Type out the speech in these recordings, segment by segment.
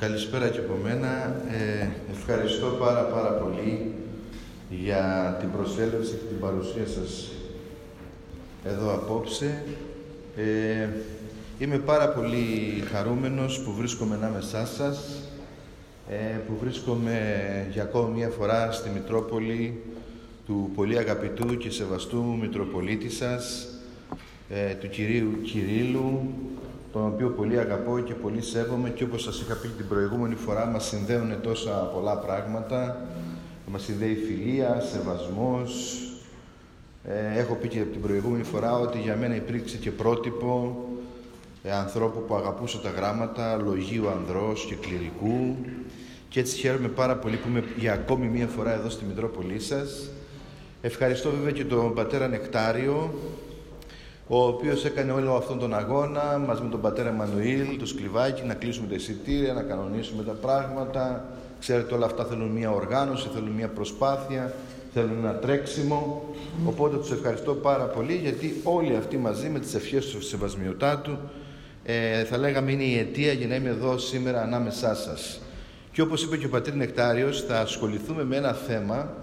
Καλησπέρα και από μένα. Ε, ευχαριστώ πάρα πάρα πολύ για την προσέλευση και την παρουσία σας εδώ απόψε. Ε, είμαι πάρα πολύ χαρούμενος που βρίσκομαι ανάμεσά σας, ε, που βρίσκομαι για ακόμη μία φορά στη Μητρόπολη του πολύ αγαπητού και σεβαστού Μητροπολίτη σας, ε, του Κυρίου Κυρίλου, τον οποίο πολύ αγαπώ και πολύ σέβομαι και όπως σας είχα πει την προηγούμενη φορά μας συνδέουν τόσα πολλά πράγματα. Μας συνδέει φιλία, σεβασμός. Ε, έχω πει και την προηγούμενη φορά ότι για μένα υπήρξε και πρότυπο ε, ανθρώπου που αγαπούσε τα γράμματα, λογίου ανδρός και κληρικού. Και έτσι χαίρομαι πάρα πολύ που είμαι για ακόμη μία φορά εδώ στη Μητρόπολή σας. Ευχαριστώ βέβαια και τον πατέρα Νεκτάριο, ο οποίος έκανε όλο αυτόν τον αγώνα μαζί με τον πατέρα Μανουήλ, το σκλιβάκι, να κλείσουμε τα εισιτήρια, να κανονίσουμε τα πράγματα. Ξέρετε όλα αυτά θέλουν μια οργάνωση, θέλουν μια προσπάθεια, θέλουν ένα τρέξιμο. Οπότε τους ευχαριστώ πάρα πολύ γιατί όλοι αυτοί μαζί με τις ευχές του Σεβασμιωτάτου ε, θα λέγαμε είναι η αιτία για να είμαι εδώ σήμερα ανάμεσά σας. Και όπως είπε και ο πατήρ Νεκτάριος θα ασχοληθούμε με ένα θέμα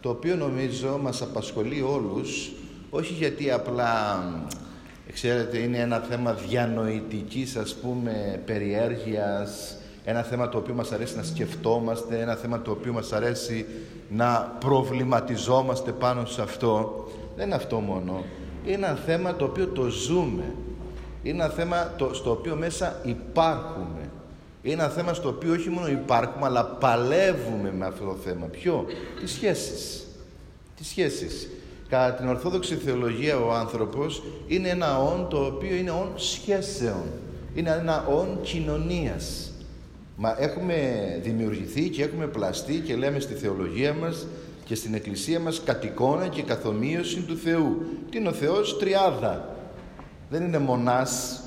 το οποίο νομίζω μας απασχολεί όλους όχι γιατί απλά, ξέρετε, είναι ένα θέμα διανοητικής, ας πούμε, περιέργειας, ένα θέμα το οποίο μας αρέσει να σκεφτόμαστε, ένα θέμα το οποίο μας αρέσει να προβληματιζόμαστε πάνω σε αυτό. Δεν είναι αυτό μόνο. Είναι ένα θέμα το οποίο το ζούμε. Είναι ένα θέμα το, στο οποίο μέσα υπάρχουμε. Είναι ένα θέμα στο οποίο όχι μόνο υπάρχουμε, αλλά παλεύουμε με αυτό το θέμα. Ποιο; Τις σχέσεις; Τις σχέσεις; Κατά την Ορθόδοξη Θεολογία ο άνθρωπος είναι ένα όν το οποίο είναι όν σχέσεων. Είναι ένα όν κοινωνίας. Μα έχουμε δημιουργηθεί και έχουμε πλαστεί και λέμε στη θεολογία μας και στην Εκκλησία μας κατ' εικόνα και καθομοίωση του Θεού. Τι είναι ο Θεός; Τριάδα. Δεν είναι μονάς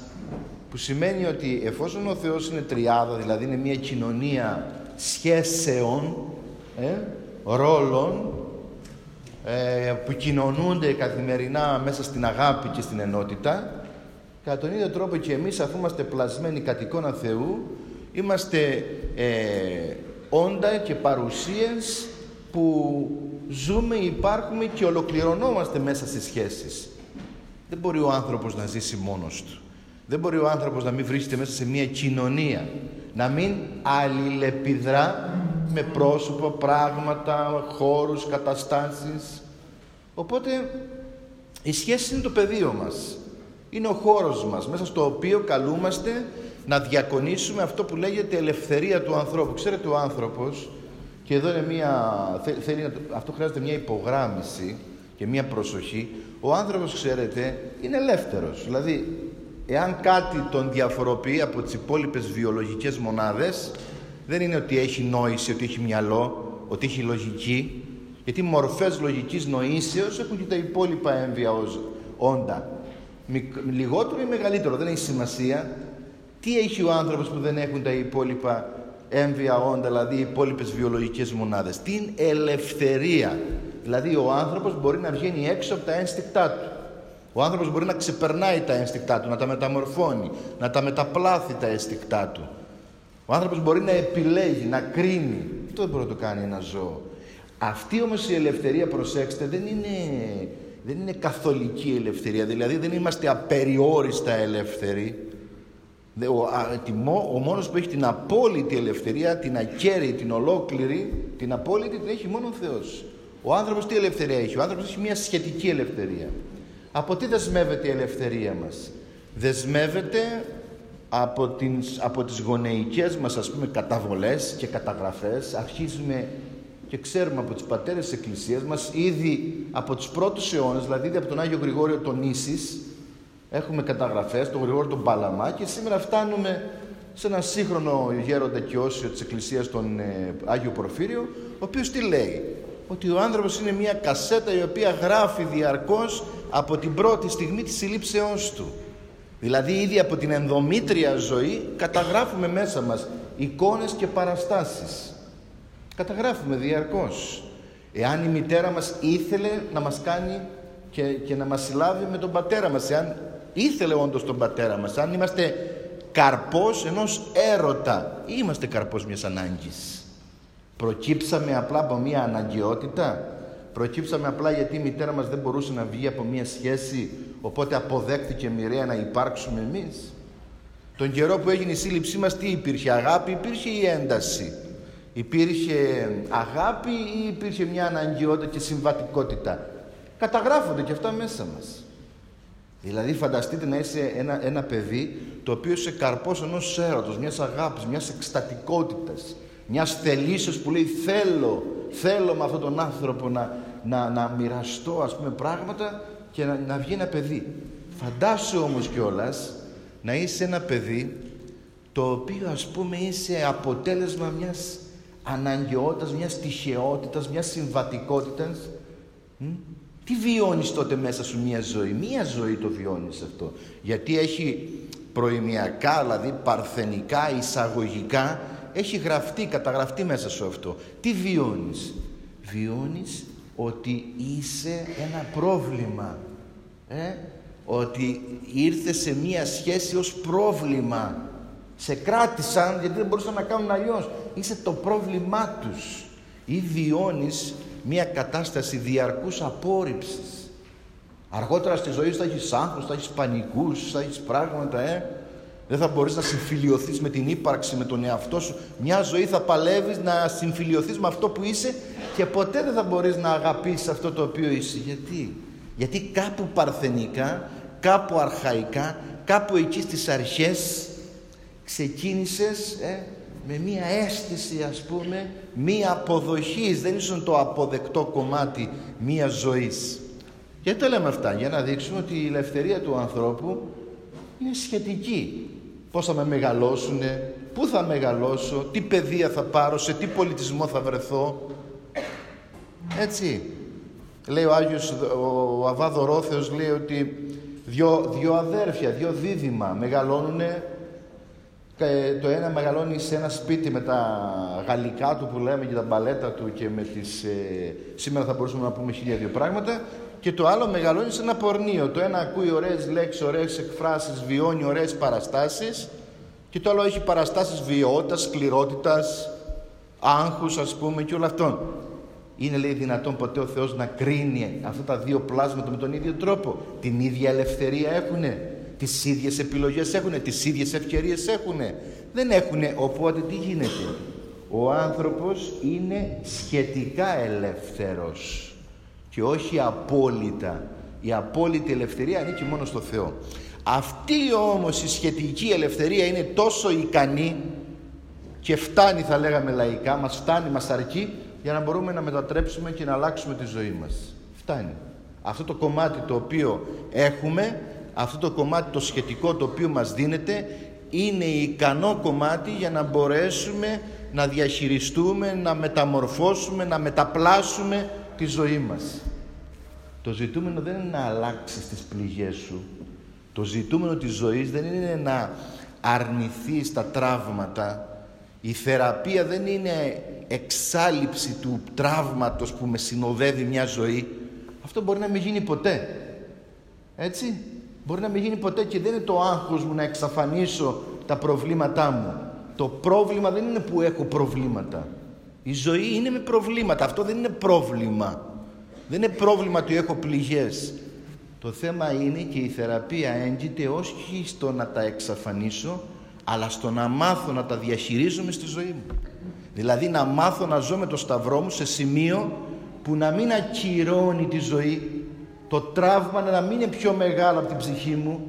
που σημαίνει ότι εφόσον ο Θεός είναι τριάδα, δηλαδή είναι μια κοινωνία σχέσεων, ε, ρόλων, ε, που κοινωνούνται καθημερινά μέσα στην αγάπη και στην ενότητα, κατά τον ίδιο τρόπο και εμείς αφού είμαστε πλασμένοι κατ' εικόνα Θεού, είμαστε ε, όντα και παρουσίες που ζούμε, υπάρχουμε και ολοκληρωνόμαστε μέσα στις σχέσεις. Δεν μπορεί ο άνθρωπος να ζήσει μόνος του. Δεν μπορεί ο άνθρωπος να μην βρίσκεται μέσα σε μια κοινωνία. Να μην αλληλεπιδρά με πρόσωπα, πράγματα, χώρους, καταστάσεις. Οπότε η σχέση είναι το πεδίο μας. Είναι ο χώρος μας, μέσα στο οποίο καλούμαστε να διακονήσουμε αυτό που λέγεται ελευθερία του ανθρώπου. Ξέρετε ο άνθρωπος, και εδώ είναι μια, θέλει, αυτό χρειάζεται μια υπογράμμιση και μια προσοχή, ο άνθρωπος, ξέρετε, είναι ελεύθερος. Δηλαδή, εάν κάτι τον διαφοροποιεί από τις υπόλοιπες βιολογικές μονάδες, δεν είναι ότι έχει νόηση, ότι έχει μυαλό, ότι έχει λογική, γιατί μορφές λογικής νοήσεως έχουν και τα υπόλοιπα έμβια ως όντα. Λιγότερο ή μεγαλύτερο, δεν έχει σημασία. Τι έχει ο άνθρωπος που δεν έχουν τα υπόλοιπα έμβια όντα, δηλαδή οι υπόλοιπες βιολογικές μονάδες; Την ελευθερία. Δηλαδή ο άνθρωπος μπορεί να βγαίνει έξω από τα ένστικτά του. Ο άνθρωπος μπορεί να ξεπερνάει τα ένστικτά του, να τα μεταμορφώνει, να τα μεταπλάθει τα ένστικτά του. Ο άνθρωπος μπορεί να επιλέγει, να κρίνει. Αυτό δεν μπορεί να το κάνει ένα ζώο. Αυτή όμως η ελευθερία, προσέξτε, δεν είναι, δεν είναι καθολική ελευθερία. Δηλαδή δεν είμαστε απεριόριστα ελεύθεροι. Ο, ο μόνος που έχει την απόλυτη ελευθερία, την ακέραιη, την ολόκληρη, την απόλυτη την έχει μόνο ο Θεός. Ο άνθρωπος τι ελευθερία έχει; Ο άνθρωπος έχει μια σχετική ελευθερία. Από τι δεσμεύεται η ελευθερία μας; Δεσμεύεται από, τις, από τις γονεϊκές μας ας πούμε καταβολές και καταγραφές αρχίζουμε και ξέρουμε από τις πατέρες της Εκκλησίας μας ήδη από τους πρώτους αιώνες, δηλαδή ήδη από τον Άγιο Γρηγόριο τον Ίσης έχουμε καταγραφές, τον Γρηγόριο τον Παλαμά και σήμερα φτάνουμε σε ένα σύγχρονο γέροντα και όσιο της Εκκλησίας τον ε, Άγιο Πορφύριο ο οποίος τι λέει; Ότι ο άνθρωπος είναι μια κασέτα η οποία γράφει διαρκώς από την πρώτη στιγμή της συλλήψεώς του Δηλαδή ήδη από την ενδομήτρια ζωή καταγράφουμε μέσα μας εικόνες και παραστάσεις. Καταγράφουμε διαρκώς. Εάν η μητέρα μας ήθελε να μας κάνει και, και να μας συλλάβει με τον πατέρα μας, εάν ήθελε όντως τον πατέρα μας, αν είμαστε καρπός ενός έρωτα. Είμαστε καρπός μιας ανάγκης. Προκύψαμε απλά από μια αναγκαιότητα. Προκύψαμε απλά γιατί η μητέρα μας δεν μπορούσε να βγει από μια σχέση, οπότε αποδέχτηκε μοιραία να υπάρξουμε εμείς. Τον καιρό που έγινε η σύλληψή μας τι υπήρχε, αγάπη, υπήρχε η ένταση. Υπήρχε αγάπη ή υπήρχε μια αναγκαιότητα και συμβατικότητα; Καταγράφονται και αυτά μέσα μας. Δηλαδή φανταστείτε να είσαι ένα, ένα παιδί το οποίο είσαι καρπός ενός έρωτος, μιας αγάπης, μιας εκστατικότητας, μιας θελήσεως που λέει θέλω, θέλω με αυτόν τον άνθρωπο να, να, να μοιραστώ ας πούμε πράγματα και να, να βγει ένα παιδί. Φαντάσου όμως κιόλας να είσαι ένα παιδί το οποίο ας πούμε είσαι αποτέλεσμα μιας αναγκαιότητας, μιας τυχαιότητας, μιας συμβατικότητας. Τι βιώνεις τότε μέσα σου μία ζωή; Μία ζωή το βιώνεις αυτό. Γιατί έχει προημιακά, δηλαδή παρθενικά, εισαγωγικά, έχει γραφτεί, καταγραφτεί μέσα σου αυτό. Τι βιώνεις; Βιώνεις ότι είσαι ένα πρόβλημα. Ε; Ότι ήρθες σε μία σχέση ως πρόβλημα. Σε κράτησαν γιατί δεν μπορούσαν να κάνουν αλλιώς. Είσαι το πρόβλημά τους. Ή βιώνεις μία κατάσταση διαρκούς απόρριψης. Αργότερα στη ζωή σου θα έχεις άγχος, θα έχεις πανικούς, θα έχεις πράγματα, ε; Δεν θα μπορείς να συμφιλιωθείς με την ύπαρξη, με τον εαυτό σου. Μια ζωή θα παλεύεις να συμφιλιωθείς με αυτό που είσαι και ποτέ δεν θα μπορείς να αγαπήσεις αυτό το οποίο είσαι. Γιατί; Γιατί κάπου παρθενικά, κάπου αρχαϊκά, κάπου εκεί στις αρχές ξεκίνησες ε, με μία αίσθηση ας πούμε, μία αποδοχής, δεν ήσουν το αποδεκτό κομμάτι μία ζωής. Γιατί το λέμε αυτά, για να δείξουμε ότι η ελευθερία του ανθρώπου είναι σχετική. Πώς θα με μεγαλώσουνε, πού θα μεγαλώσω, τι παιδεία θα πάρω, σε τι πολιτισμό θα βρεθώ. Έτσι. Λέει ο Άγιος, ο Αβάδο Ρόθεος λέει ότι δυο, δυο αδέρφια, δυο δίδυμα μεγαλώνουνε το ένα μεγαλώνει σε ένα σπίτι με τα γαλλικά του που λέμε και τα μπαλέτα του και με τις... Ε, σήμερα θα μπορούσαμε να πούμε χίλια δύο πράγματα και το άλλο μεγαλώνει σε ένα πορνείο. Το ένα ακούει ωραίες λέξεις, ωραίες εκφράσεις, βιώνει ωραίες παραστάσεις και το άλλο έχει παραστάσεις βιαιότητας, σκληρότητας, άγχους ας πούμε και όλα αυτό. Είναι λέει δυνατόν ποτέ ο Θεός να κρίνει αυτά τα δύο πλάσματα με τον ίδιο τρόπο; Την ίδια ελευθερία έχουνε; Τις ίδιες επιλογές έχουνε, τις ίδιες ευκαιρίες έχουνε. Δεν έχουνε, οπότε τι γίνεται; Ο άνθρωπος είναι σχετικά ελεύθερος και όχι απόλυτα. Η απόλυτη ελευθερία ανήκει μόνο στο Θεό. Αυτή όμως η σχετική ελευθερία είναι τόσο ικανή και φτάνει θα λέγαμε λαϊκά, μας φτάνει, μας αρκεί για να μπορούμε να μετατρέψουμε και να αλλάξουμε τη ζωή μας. Φτάνει. Αυτό το κομμάτι το οποίο έχουμε αυτό το κομμάτι το σχετικό το οποίο μας δίνεται είναι ικανό κομμάτι για να μπορέσουμε να διαχειριστούμε, να μεταμορφώσουμε, να μεταπλάσουμε τη ζωή μας. Το ζητούμενο δεν είναι να αλλάξεις τις πληγές σου. Το ζητούμενο της ζωής δεν είναι να αρνηθείς τα τραύματα. Η θεραπεία δεν είναι εξάλληψη του τραύματος που με συνοδεύει μια ζωή. Αυτό μπορεί να μην γίνει ποτέ. Έτσι. Μπορεί να μην γίνει ποτέ και δεν είναι το άγχος μου να εξαφανίσω τα προβλήματά μου. Το πρόβλημα δεν είναι που έχω προβλήματα. Η ζωή είναι με προβλήματα. Αυτό δεν είναι πρόβλημα. Δεν είναι πρόβλημα ότι έχω πληγές. Το θέμα είναι και η θεραπεία έγκυται όχι στο να τα εξαφανίσω, αλλά στο να μάθω να τα διαχειρίζομαι στη ζωή μου. Δηλαδή να μάθω να ζω με το σταυρό μου σε σημείο που να μην ακυρώνει τη ζωή, το τραύμα να μην είναι πιο μεγάλο από την ψυχή μου,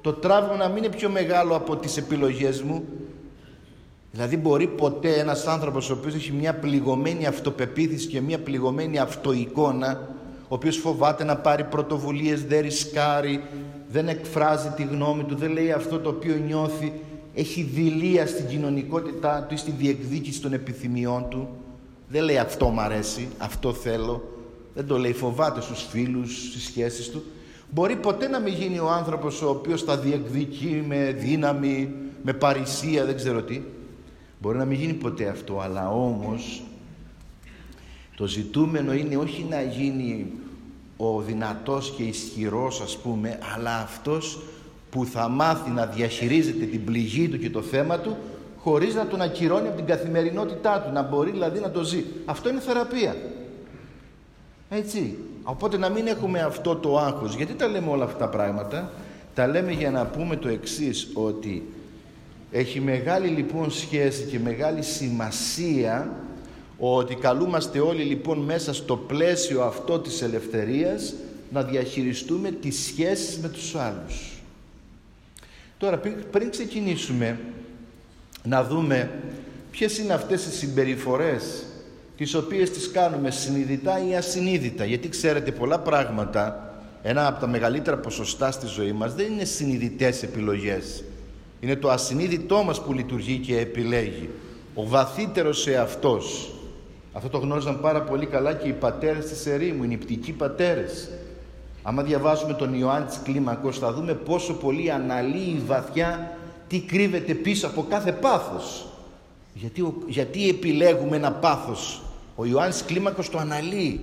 το τραύμα να μην είναι πιο μεγάλο από τις επιλογές μου. Δηλαδή μπορεί ποτέ ένας άνθρωπος ο οποίος έχει μια πληγωμένη αυτοπεποίθηση και μια πληγωμένη αυτοεικόνα, ο οποίος φοβάται να πάρει πρωτοβουλίες, δεν ρισκάρει, δεν εκφράζει τη γνώμη του, δεν λέει αυτό το οποίο νιώθει, έχει δηλία στην κοινωνικότητά του ή στη διεκδίκηση των επιθυμιών του. Δεν λέει αυτό μ' αρέσει, αυτό θέλω. Δεν το λέει, φοβάται στους φίλους, στις σχέσεις του. Μπορεί ποτέ να μην γίνει ο άνθρωπος ο οποίος θα διεκδικεί με δύναμη, με παρησία, δεν ξέρω τι. Μπορεί να μην γίνει ποτέ αυτό, αλλά όμως το ζητούμενο είναι όχι να γίνει ο δυνατός και ισχυρός ας πούμε, αλλά αυτός που θα μάθει να διαχειρίζεται την πληγή του και το θέμα του χωρίς να τον ακυρώνει από την καθημερινότητά του, να μπορεί δηλαδή να το ζει. Αυτό είναι θεραπεία. Έτσι. Οπότε να μην έχουμε αυτό το άγχος. Γιατί τα λέμε όλα αυτά τα πράγματα; Τα λέμε για να πούμε το εξής, ότι έχει μεγάλη λοιπόν σχέση και μεγάλη σημασία ότι καλούμαστε όλοι λοιπόν μέσα στο πλαίσιο αυτό της ελευθερίας να διαχειριστούμε τις σχέσεις με τους άλλους. Τώρα πριν ξεκινήσουμε να δούμε ποιες είναι αυτές οι συμπεριφορές τις οποίες τις κάνουμε συνειδητά ή ασυνείδητα. Γιατί ξέρετε πολλά πράγματα, ένα από τα μεγαλύτερα ποσοστά στη ζωή μας δεν είναι συνειδητές επιλογές. Είναι το ασυνείδητό μας που λειτουργεί και επιλέγει. Ο βαθύτερος εαυτός. Αυτό το γνώριζαν πάρα πολύ καλά και οι πατέρες της ερήμου, οι νηπτικοί πατέρες. Άμα διαβάσουμε τον Ιωάννη της Κλίμακος θα δούμε πόσο πολύ αναλύει βαθιά τι κρύβεται πίσω από κάθε πάθος. Γιατί, γιατί επιλέγουμε ένα πάθος. Ο Ιωάννης Κλίμακος το αναλύει.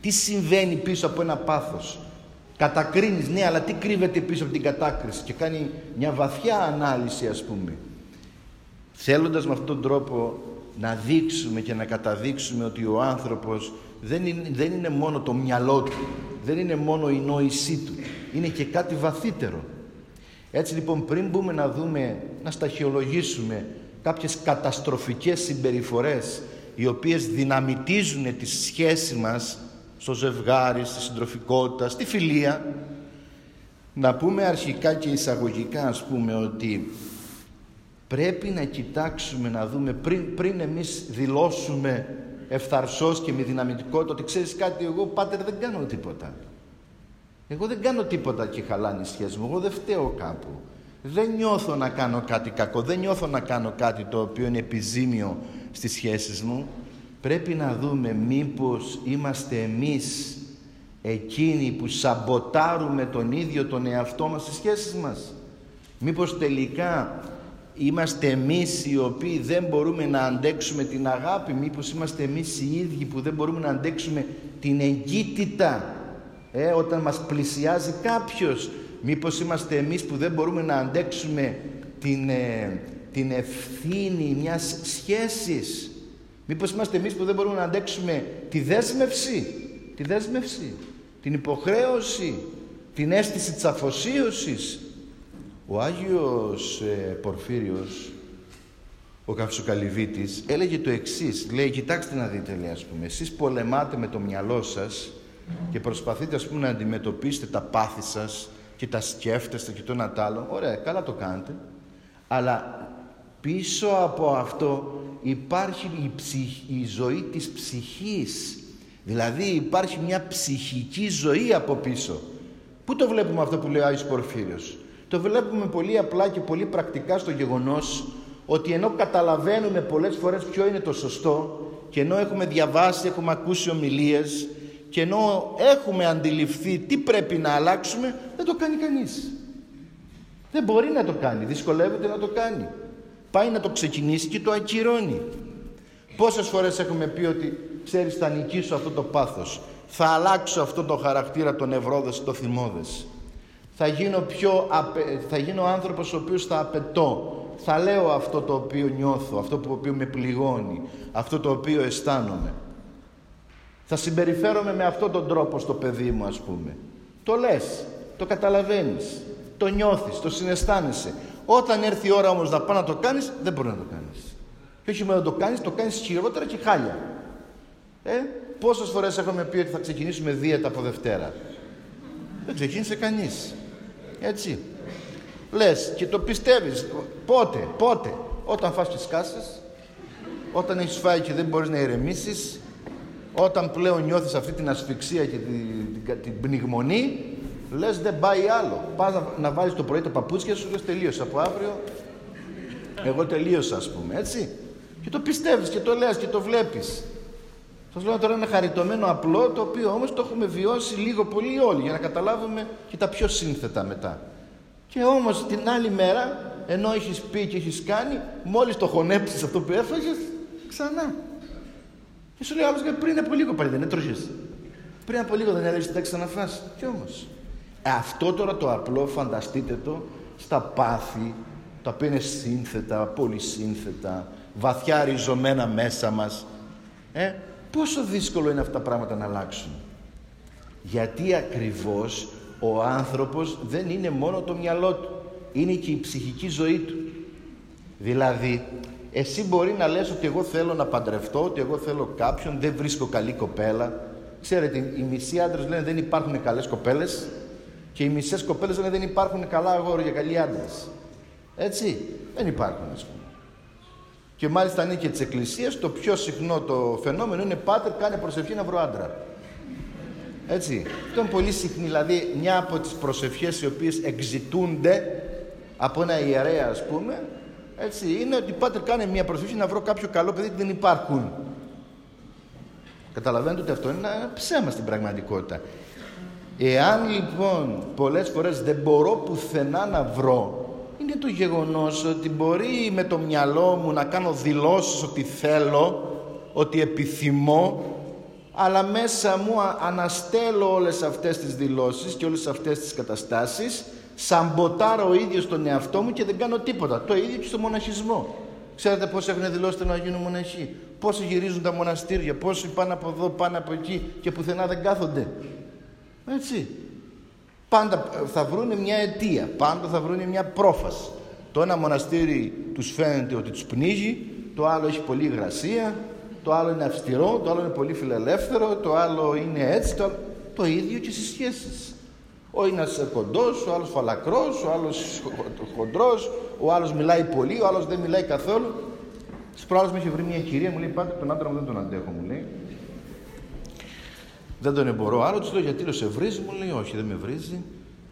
Τι συμβαίνει πίσω από ένα πάθος. Κατακρίνεις, ναι, αλλά τι κρύβεται πίσω από την κατάκριση. Και κάνει μια βαθιά ανάλυση ας πούμε. Θέλοντας με αυτόν τον τρόπο να δείξουμε και να καταδείξουμε ότι ο άνθρωπος δεν είναι, δεν είναι μόνο το μυαλό του, δεν είναι μόνο η νόησή του, είναι και κάτι βαθύτερο. Έτσι λοιπόν πριν μπούμε να δούμε, να σταχυολογήσουμε κάποιες καταστροφικές συμπεριφορές οι οποίες δυναμητίζουν τη σχέση μας στο ζευγάρι, στη συντροφικότητα, στη φιλία να πούμε αρχικά και εισαγωγικά ας πούμε ότι πρέπει να κοιτάξουμε να δούμε πριν, πριν εμείς δηλώσουμε ευθαρσός και με δυναμητικότητα ότι ξέρεις κάτι εγώ πάτερ δεν κάνω τίποτα εγώ δεν κάνω τίποτα και χαλάνε η σχέση μου. Εγώ δεν φταίω κάπου. Δεν νιώθω να κάνω κάτι κακό. Δεν νιώθω να κάνω κάτι το οποίο είναι επιζήμιο στις σχέσεις μου. Πρέπει να δούμε μήπως είμαστε εμείς εκείνοι που σαμποτάρουμε τον ίδιο τον εαυτό μας στις σχέσεις μας. Μήπως τελικά είμαστε εμείς οι οποίοι δεν μπορούμε να αντέξουμε την αγάπη. Μήπως είμαστε εμείς οι ίδιοι που δεν μπορούμε να αντέξουμε την εγκύτητα ε, όταν μας πλησιάζει κάποιος μήπως είμαστε εμείς που δεν μπορούμε να αντέξουμε την, ε, την ευθύνη μιας σχέσης. Μήπως είμαστε εμείς που δεν μπορούμε να αντέξουμε τη δέσμευση τη δέσμευση, την υποχρέωση την αίσθηση της αφοσίωσης. Ο Άγιος ε, Πορφύριος ο Καυσοκαλυβίτης έλεγε το εξής λέει κοιτάξτε να δείτε λέει ας πούμε εσείς πολεμάτε με το μυαλό σας και προσπαθείτε ας πούμε να αντιμετωπίσετε τα πάθη σας και τα σκέφτεστε και το ένα τ' άλλο, ωραία, καλά το κάνετε, αλλά πίσω από αυτό υπάρχει η, η ζωή της ψυχής, δηλαδή υπάρχει μια ψυχική ζωή από πίσω. Πού το βλέπουμε αυτό που λέει ο Άγιος Πορφύριος; Το βλέπουμε πολύ απλά και πολύ πρακτικά στο γεγονός ότι ενώ καταλαβαίνουμε πολλές φορές ποιο είναι το σωστό και ενώ έχουμε διαβάσει, έχουμε ακούσει ομιλίες και ενώ έχουμε αντιληφθεί τι πρέπει να αλλάξουμε, δεν το κάνει κανείς. Δεν μπορεί να το κάνει, δυσκολεύεται να το κάνει. Πάει να το ξεκινήσει και το ακυρώνει. Πόσες φορές έχουμε πει ότι ξέρεις θα νικήσω αυτό το πάθος, θα αλλάξω αυτό το χαρακτήρα των ευρώδες, το θυμώδες. Θα γίνω, πιο απε... θα γίνω άνθρωπος ο οποίος θα απαιτώ, θα λέω αυτό το οποίο νιώθω, αυτό το οποίο με πληγώνει, αυτό το οποίο αισθάνομαι. Θα συμπεριφέρομαι με αυτόν τον τρόπο στο παιδί μου ας πούμε. Το λες, το καταλαβαίνεις, το νιώθεις, το συναισθάνεσαι. Όταν έρθει η ώρα όμως να πάει να το κάνεις, δεν μπορεί να το κάνεις. Και όχι μόνο να το κάνεις, το κάνεις χειρότερα και χάλια. Ε, πόσες φορές έχουμε πει ότι θα ξεκινήσουμε δίαιτα από Δευτέρα; Δεν ξεκίνησε κανείς. Έτσι. Λες και το πιστεύεις. Πότε, πότε; Όταν φας τις κάσες, όταν έχεις φάει και δεν μπορείς να ηρεμήσεις, όταν πλέον νιώθεις αυτή την ασφυξία και την, την, την πνιγμονή, λες δεν πάει άλλο. Πας να, να βάλεις το πρωί τα παπούτσια σου, λες τελείωσα από αύριο. Εγώ τελείωσα ας πούμε, έτσι. Και το πιστεύεις και το λες και το βλέπεις. Σας λέω τώρα ένα χαριτωμένο απλό, το οποίο όμως το έχουμε βιώσει λίγο πολύ όλοι, για να καταλάβουμε και τα πιο σύνθετα μετά. Και όμως την άλλη μέρα, ενώ έχεις πει και έχεις κάνει, μόλις το χωνέψεις αυτό που έφαγες, ξανά. Και σου λέει άλλος πριν από λίγο πάλι δεν έτρωγες. Πριν από λίγο δεν έλεγες εντάξει να φας. Κι όμως. Αυτό τώρα το απλό φανταστείτε το στα πάθη, τα οποία είναι σύνθετα, πολυσύνθετα, βαθιά ριζωμένα μέσα μας. Ε, πόσο δύσκολο είναι αυτά τα πράγματα να αλλάξουν. Γιατί ακριβώς ο άνθρωπος δεν είναι μόνο το μυαλό του, είναι και η ψυχική ζωή του. Δηλαδή, εσύ μπορεί να λες ότι εγώ θέλω να παντρευτώ, ότι εγώ θέλω κάποιον, δεν βρίσκω καλή κοπέλα. Ξέρετε, οι μισοί άντρες λένε δεν υπάρχουν καλές κοπέλες και οι μισές κοπέλες λένε δεν υπάρχουν καλά αγόρια, καλοί άντρες. Έτσι, δεν υπάρχουν ας πούμε. Και μάλιστα είναι και της εκκλησίας το πιο συχνό το φαινόμενο είναι πάτερ, κάνε προσευχή να βρω άντρα. Έτσι. Αυτό είναι πολύ συχνή. Δηλαδή, μια από τις προσευχές οι οποίες εξητούνται από ένα ιερέα, ας πούμε, έτσι, είναι ότι πάτερ κάνε μια προσευχή να βρω κάποιο καλό παιδί που δεν υπάρχουν. Καταλαβαίνετε ότι αυτό είναι ένα ψέμα στην πραγματικότητα. Εάν λοιπόν πολλές φορές δεν μπορώ πουθενά να βρω είναι το γεγονός ότι μπορεί με το μυαλό μου να κάνω δηλώσεις ότι θέλω, ότι επιθυμώ αλλά μέσα μου αναστέλω όλες αυτές τις δηλώσεις και όλες αυτές τις καταστάσεις σαμποτάρω ο ίδιος τον εαυτό μου και δεν κάνω τίποτα. Το ίδιο και στο μοναχισμό. Ξέρετε πώς έχουν δηλώσει να γίνουν μοναχοί; Πόσοι γυρίζουν τα μοναστήρια, πόσοι πάνε από εδώ, πάνε από εκεί και πουθενά δεν κάθονται; Έτσι. Πάντα θα βρουν μια αιτία, πάντα θα βρουν μια πρόφαση. Το ένα μοναστήρι τους φαίνεται ότι τους πνίγει, το άλλο έχει πολλή υγρασία, το άλλο είναι αυστηρό, το άλλο είναι πολύ φιλελεύθερο, το άλλο είναι έτσι, το, το ίδιο και στις σχέσεις. Ο ένας κοντός, ο άλλος φαλακρός, ο άλλος χοντρός, ο άλλος μιλάει πολύ, ο άλλος δεν μιλάει καθόλου. Στις προάλλες με είχε βρει μια κυρία, μου λέει πάντα τον άντρα μου δεν τον αντέχω, μου λέει. Δεν τον εμπορώ άλλο, τους λέω γιατί λέω σε βρίζει, μου λέει όχι δεν με βρίζει.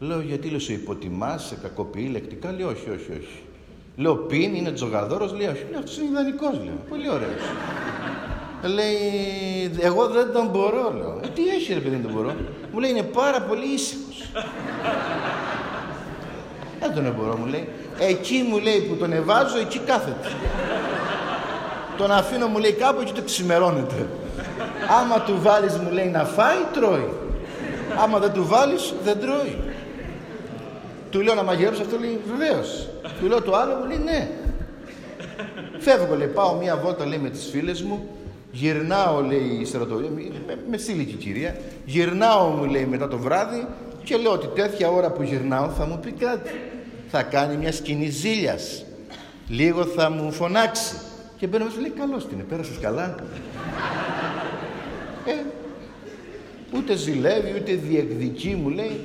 Λέω γιατί λέω σε υποτιμάς, σε κακοποιεί λεκτικά, λέει όχι, όχι, όχι. Λέω πίν, είναι τζογαδόρος, λέει όχι. Λέω αυτός είναι ιδανικός, λέω. Πολύ ωραίος. λέει, εγώ δεν τον μπορώ, λέω. Ε, τι έχει ρε παιδί, δεν τον μπορώ. Μου λέει είναι πάρα πολύ ήσυχος. δεν τον εμπορώ, μου λέει. Εκεί μου λέει που τον εβάζω, εκεί κάθεται. τον αφήνω, μου λέει κάπου και το ξημερώνεται. Άμα του βάλεις μου λέει να φάει, τρώει. Άμα δεν του βάλεις, δεν τρώει. Του λέω να μαγειρέψω, αυτό λέει βεβαίως. Του λέω το άλλο, μου λέει ναι. Φεύγω, λέει, πάω μία βόλτα λέει, με τις φίλες μου, γυρνάω, λέει, στρατο... με, με σύλλικη κυρία, γυρνάω, μου λέει, μετά το βράδυ και λέω ότι τέτοια ώρα που γυρνάω θα μου πει κάτι. Θα κάνει μια σκηνή ζήλιας. Λίγο θα μου φωνάξει. Και μπαίνω μέσα, λέει, καλώς την, πέρασες καλά. Ε, ούτε ζηλεύει, ούτε διεκδικεί, μου λέει.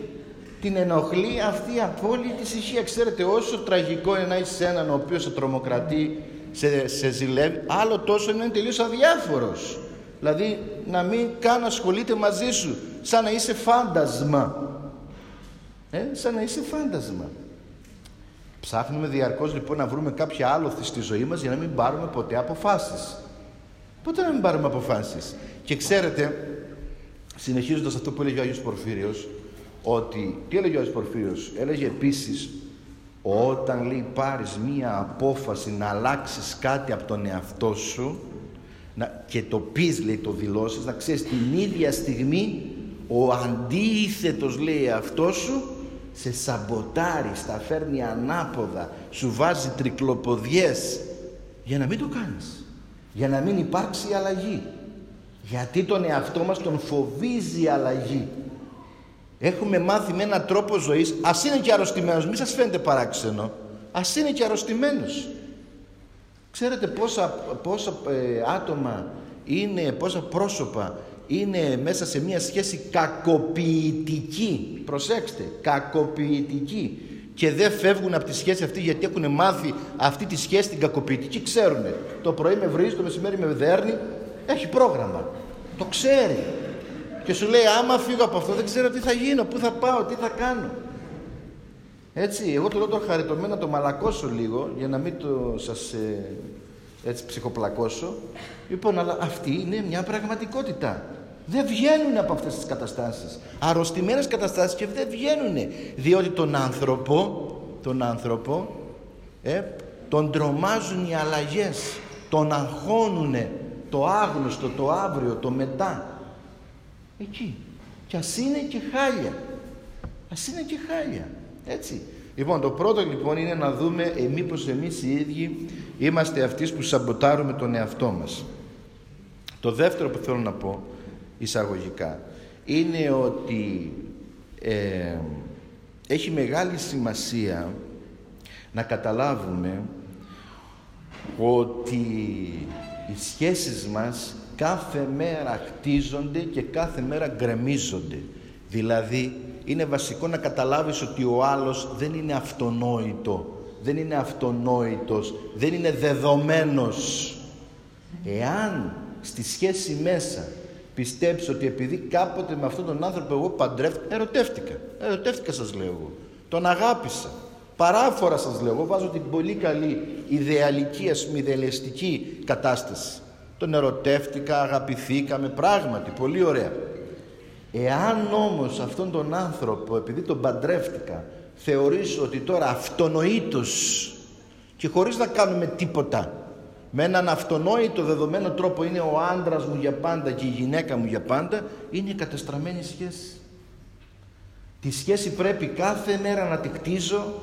Την ενοχλεί αυτή η απόλυτη ησυχία. Ξέρετε, όσο τραγικό είναι να είσαι έναν ο οποίος σε τρομοκρατεί, σε, σε ζηλεύει, άλλο τόσο είναι τελείως αδιάφορος. Δηλαδή, να μην καν ασχολείται μαζί σου, σαν να είσαι φάντασμα. Ε, σαν να είσαι φάντασμα. Ψάχνουμε διαρκώς λοιπόν να βρούμε κάποια άλοθη στη ζωή μας για να μην πάρουμε ποτέ αποφάσεις. Πότε να μην πάρουμε αποφάσεις. Και ξέρετε, συνεχίζοντας αυτό που έλεγε ο Άγιος Πορφύριος, ότι, τι έλεγε ο Άγιος Πορφύριος, έλεγε επίσης, όταν λέει πάρεις μία απόφαση να αλλάξεις κάτι από τον εαυτό σου να, και το πεις λέει το δηλώσεις, να ξέρεις την ίδια στιγμή ο αντίθετος λέει αυτό σου σε σαμποτάρει, στα φέρνει ανάποδα, σου βάζει τρικλοποδιές για να μην το κάνεις, για να μην υπάρξει αλλαγή. Γιατί τον εαυτό μας τον φοβίζει η αλλαγή. Έχουμε μάθει με έναν τρόπο ζωής, ας είναι και αρρωστημένος, μη σας φαίνεται παράξενο, ας είναι και αρρωστημένος. Ξέρετε πόσα, πόσα ε, άτομα είναι, πόσα πρόσωπα είναι μέσα σε μια σχέση κακοποιητική. Προσέξτε, κακοποιητική. Και δεν φεύγουν από τη σχέση αυτή γιατί έχουν μάθει αυτή τη σχέση την κακοποιητική. Ξέρουν. Το πρωί με βρίζει, το μεσημέρι με δέρνει. Έχει πρόγραμμα. Το ξέρει. Και σου λέει άμα φύγω από αυτό δεν ξέρω τι θα γίνω, πού θα πάω, τι θα κάνω. Έτσι, εγώ το λέω το χαριτωμένα το μαλακώσω λίγο για να μην το σας ε, έτσι ψυχοπλακώσω. Λοιπόν, αλλά αυτή είναι μια πραγματικότητα. Δεν βγαίνουν από αυτές τις καταστάσεις. Αρρωστημένες καταστάσεις και δεν βγαίνουν. Διότι τον άνθρωπο, τον άνθρωπο, ε, τον τρομάζουν οι αλλαγές. Τον αγχώνουν το άγνωστο, το αύριο, το μετά. Εκεί. Και ας είναι και χάλια. Ας είναι και χάλια. Έτσι. Λοιπόν, το πρώτο λοιπόν είναι να δούμε ε, μήπως εμείς οι ίδιοι είμαστε αυτοί που σαμποτάρουμε τον εαυτό μας. Το δεύτερο που θέλω να πω εισαγωγικά είναι ότι ε, έχει μεγάλη σημασία να καταλάβουμε ότι οι σχέσεις μας κάθε μέρα χτίζονται και κάθε μέρα γκρεμίζονται. Δηλαδή είναι βασικό να καταλάβεις ότι ο άλλος δεν είναι αυτονόητο, δεν είναι αυτονόητος, δεν είναι δεδομένος. Εάν στη σχέση μέσα πιστέψεις ότι επειδή κάποτε με αυτόν τον άνθρωπο εγώ παντρεύτηκα, ερωτεύτηκα, ερωτεύτηκα σας λέω εγώ, τον αγάπησα, παράφορα σας λέω, εγώ βάζω την πολύ καλή ιδεαλική, ας πούμε, ιδεαλιστική κατάσταση. Τον ερωτεύτηκα, αγαπηθήκαμε, πράγματι, πολύ ωραία. Εάν όμως αυτόν τον άνθρωπο, επειδή τον παντρεύτηκα, θεωρήσω ότι τώρα αυτονοήτως και χωρίς να κάνουμε τίποτα, με έναν αυτονόητο δεδομένο τρόπο είναι ο άντρας μου για πάντα και η γυναίκα μου για πάντα, είναι κατεστραμμένη σχέση. Τη σχέση πρέπει κάθε μέρα να τη κτίζω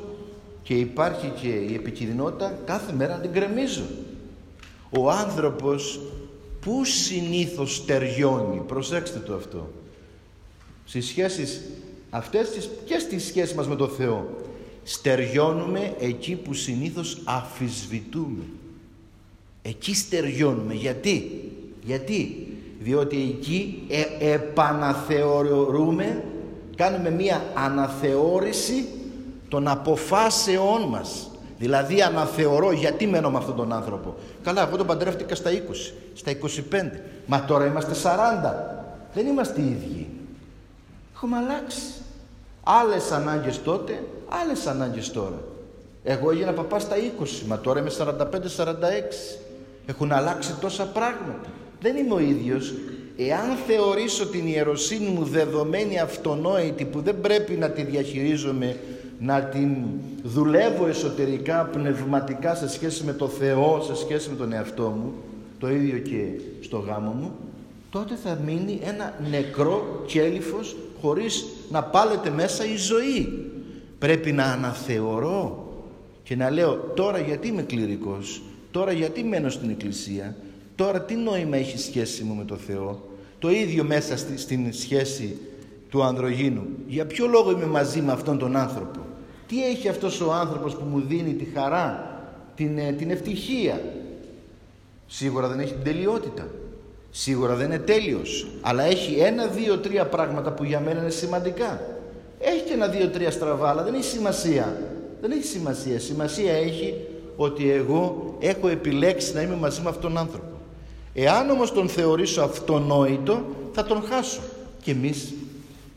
και υπάρχει και η επικινδυνότητα κάθε μέρα να την κρεμίζω. Ο άνθρωπος που συνήθως στεριώνει, προσέξτε το αυτό, στις σχέσεις αυτές τις, και στις σχέσεις μας με το Θεό στεριώνουμε εκεί που συνήθως αφισβητούμε. Εκεί στεριώνουμε. Γιατί; Γιατί; Διότι εκεί ε, επαναθεωρούμε κάνουμε μία αναθεώρηση των αποφάσεών μας δηλαδή αναθεωρώ γιατί μένω με αυτόν τον άνθρωπο καλά εγώ τον παντρεύτηκα στα 20 στα 25 μα τώρα είμαστε 40 δεν είμαστε οι ίδιοι Έχουμε αλλάξει. Άλλες ανάγκες τότε, άλλες ανάγκες τώρα. Εγώ έγινα παπάς στα 20, μα τώρα είμαι 45-46. Έχουν αλλάξει τόσα πράγματα. Δεν είμαι ο ίδιος. Εάν θεωρήσω την ιεροσύνη μου δεδομένη αυτονόητη που δεν πρέπει να τη διαχειρίζομαι, να την δουλεύω εσωτερικά, πνευματικά σε σχέση με το Θεό, σε σχέση με τον εαυτό μου, το ίδιο και στο γάμο μου, τότε θα μείνει ένα νεκρό κέλυφος χωρίς να πάλετε μέσα η ζωή. Πρέπει να αναθεωρώ και να λέω τώρα γιατί είμαι κληρικός, τώρα γιατί μένω στην εκκλησία, τώρα τι νόημα έχει σχέση μου με το Θεό; Το ίδιο μέσα στη, στην σχέση του ανδρογίνου. Για ποιο λόγο είμαι μαζί με αυτόν τον άνθρωπο; Τι έχει αυτός ο άνθρωπος που μου δίνει τη χαρά, την, ε, την ευτυχία; Σίγουρα δεν έχει την τελειότητα. Σίγουρα δεν είναι τέλειος, αλλά έχει ένα, δύο, τρία πράγματα που για μένα είναι σημαντικά. Έχει και ένα, δύο, τρία στραβά, αλλά δεν έχει σημασία. Δεν έχει σημασία. Σημασία έχει ότι εγώ έχω επιλέξει να είμαι μαζί με αυτόν τον άνθρωπο. Εάν όμως τον θεωρήσω αυτονόητο, θα τον χάσω. Και εμείς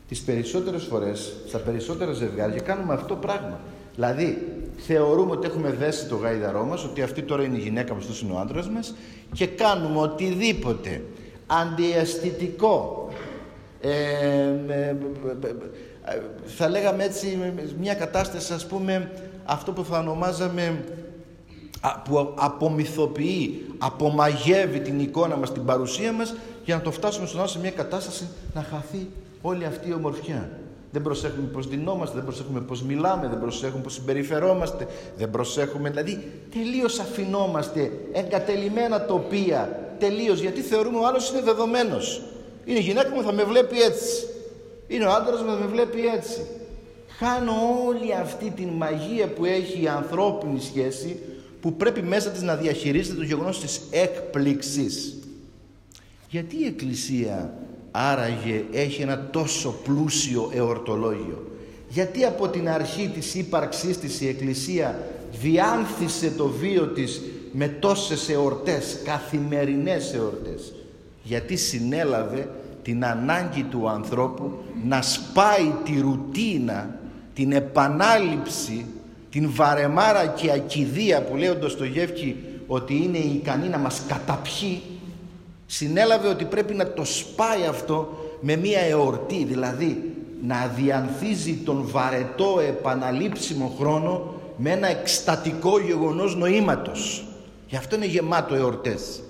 τις περισσότερες φορές, στα περισσότερα ζευγάρια, κάνουμε αυτό πράγμα. Δηλαδή, θεωρούμε ότι έχουμε δέσει το γάιδαρό μας, ότι αυτή τώρα είναι η γυναίκα μας, αυτός είναι ο άντρας μας και κάνουμε οτιδήποτε αντιαισθητικό, ε, ε, θα λέγαμε έτσι μια κατάσταση ας πούμε αυτό που θα ονομάζαμε που απομυθοποιεί, απομαγεύει την εικόνα μας, την παρουσία μας για να το φτάσουμε στον άλλο σε μια κατάσταση να χαθεί όλη αυτή η ομορφιά. Δεν προσέχουμε πώς δινόμαστε, δεν προσέχουμε πώς μιλάμε, δεν προσέχουμε πώς συμπεριφερόμαστε, δεν προσέχουμε, δηλαδή τελείως αφινόμαστε εγκατελειμμένα τοπία, τελείως, γιατί θεωρούμε ο άλλος είναι δεδομένος. Είναι η γυναίκα μου θα με βλέπει έτσι. Είναι ο άντρας μου θα με βλέπει έτσι. Χάνω όλη αυτή την μαγεία που έχει η ανθρώπινη σχέση που πρέπει μέσα της να διαχειρίζεται το γεγονός της έκπληξης. Γιατί η Εκκλησία άραγε έχει ένα τόσο πλούσιο εορτολόγιο. Γιατί από την αρχή της ύπαρξής της η Εκκλησία διάνθησε το βίο της με τόσες εορτές, καθημερινές εορτές; Γιατί συνέλαβε την ανάγκη του ανθρώπου να σπάει τη ρουτίνα, την επανάληψη, την βαρεμάρα και ακιδεία που λέει ο Ντοστογεύκη ότι είναι ικανή να μας καταπιεί συνέλαβε ότι πρέπει να το σπάει αυτό με μία εορτή, δηλαδή να διανθίζει τον βαρετό επαναλήψιμο χρόνο με ένα εκστατικό γεγονός νοήματος. Γι' αυτό είναι γεμάτο εορτές.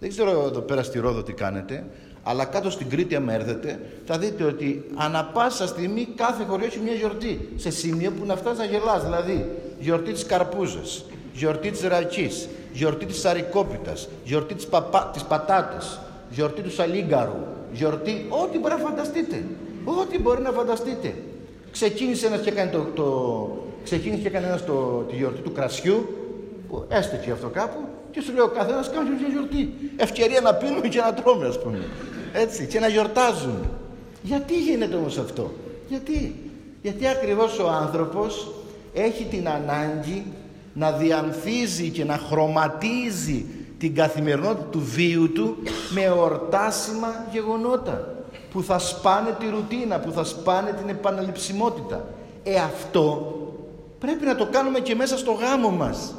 Δεν ξέρω εδώ πέρα στη Ρόδο τι κάνετε, Αλλά κάτω στην Κρήτη, αν έρθετε, θα δείτε ότι ανα πάσα στιγμή κάθε χωριό έχει μια γιορτή. Σε σημείο που να φτάσει να γελάς. Δηλαδή, γιορτή της Καρπούζας, γιορτή της Ρακής, γιορτή της Αρικόπιτας, γιορτή της, παπα... της Πατάτας, γιορτή του Σαλίγκαρου, γιορτή, ό,τι μπορεί να φανταστείτε. Ό,τι μπορεί να φανταστείτε. Ξεκίνησε ένας και έκανε, το, το... Ξεκίνησε και έκανε ένας το... τη γιορτή του κρασιού, που έστεκε αυτό κάπου, και σου λέει ο καθένας κάνει μια γιορτή. Ευκαιρία να πίνουμε και να τρώμε, ας πούμε. Έτσι, και να γιορτάζουν. Γιατί γίνεται όμως αυτό, Γιατί, Γιατί ακριβώς ο άνθρωπος έχει την ανάγκη να διανθίζει και να χρωματίζει την καθημερινότητα του βίου του με εορτάσιμα γεγονότα που θα σπάνε τη ρουτίνα, που θα σπάνε την επαναληψιμότητα. Ε αυτό πρέπει να το κάνουμε και μέσα στο γάμο μας.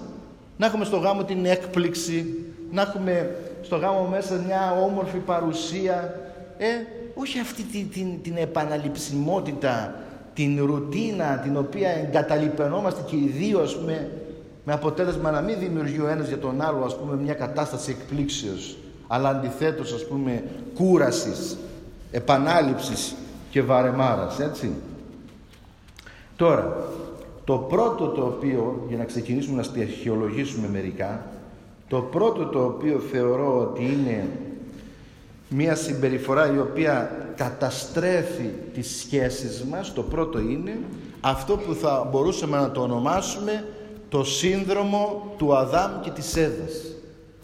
Να έχουμε στο γάμο την έκπληξη, να έχουμε στο γάμο μέσα μια όμορφη παρουσία. Ε, όχι αυτή την, την, την επαναληψιμότητα, την ρουτίνα την οποία εγκαταλειπαινόμαστε και οι δύο ας πούμε με αποτέλεσμα να μην δημιουργεί ο ένας για τον άλλο ας πούμε μια κατάσταση εκπλήξεως αλλά αντιθέτως ας πούμε κούρασης, επανάληψης και βαρεμάρας έτσι. Τώρα, το πρώτο το οποίο, για να ξεκινήσουμε να στοιχειολογήσουμε μερικά, το πρώτο το οποίο θεωρώ ότι είναι μια συμπεριφορά η οποία καταστρέφει τις σχέσεις μας, το πρώτο είναι αυτό που θα μπορούσαμε να το ονομάσουμε το σύνδρομο του Αδάμ και της Εύας.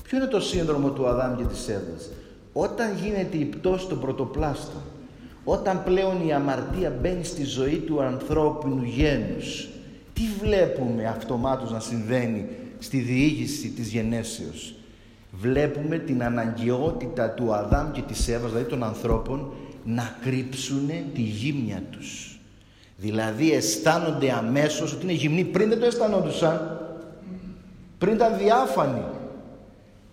Ποιο είναι το σύνδρομο του Αδάμ και της Εύας; Όταν γίνεται η πτώση των πρωτοπλάστων, όταν πλέον η αμαρτία μπαίνει στη ζωή του ανθρώπινου γένους, τι βλέπουμε αυτομάτως να συμβαίνει στη διήγηση της γενέσεως; Βλέπουμε την αναγκαιότητα του Αδάμ και της Εύας, δηλαδή των ανθρώπων, να κρύψουν τη γύμνια τους. Δηλαδή αισθάνονται αμέσως ότι είναι γυμνοί πριν δεν το αισθανόντουσαν. Πριν ήταν διάφανοι.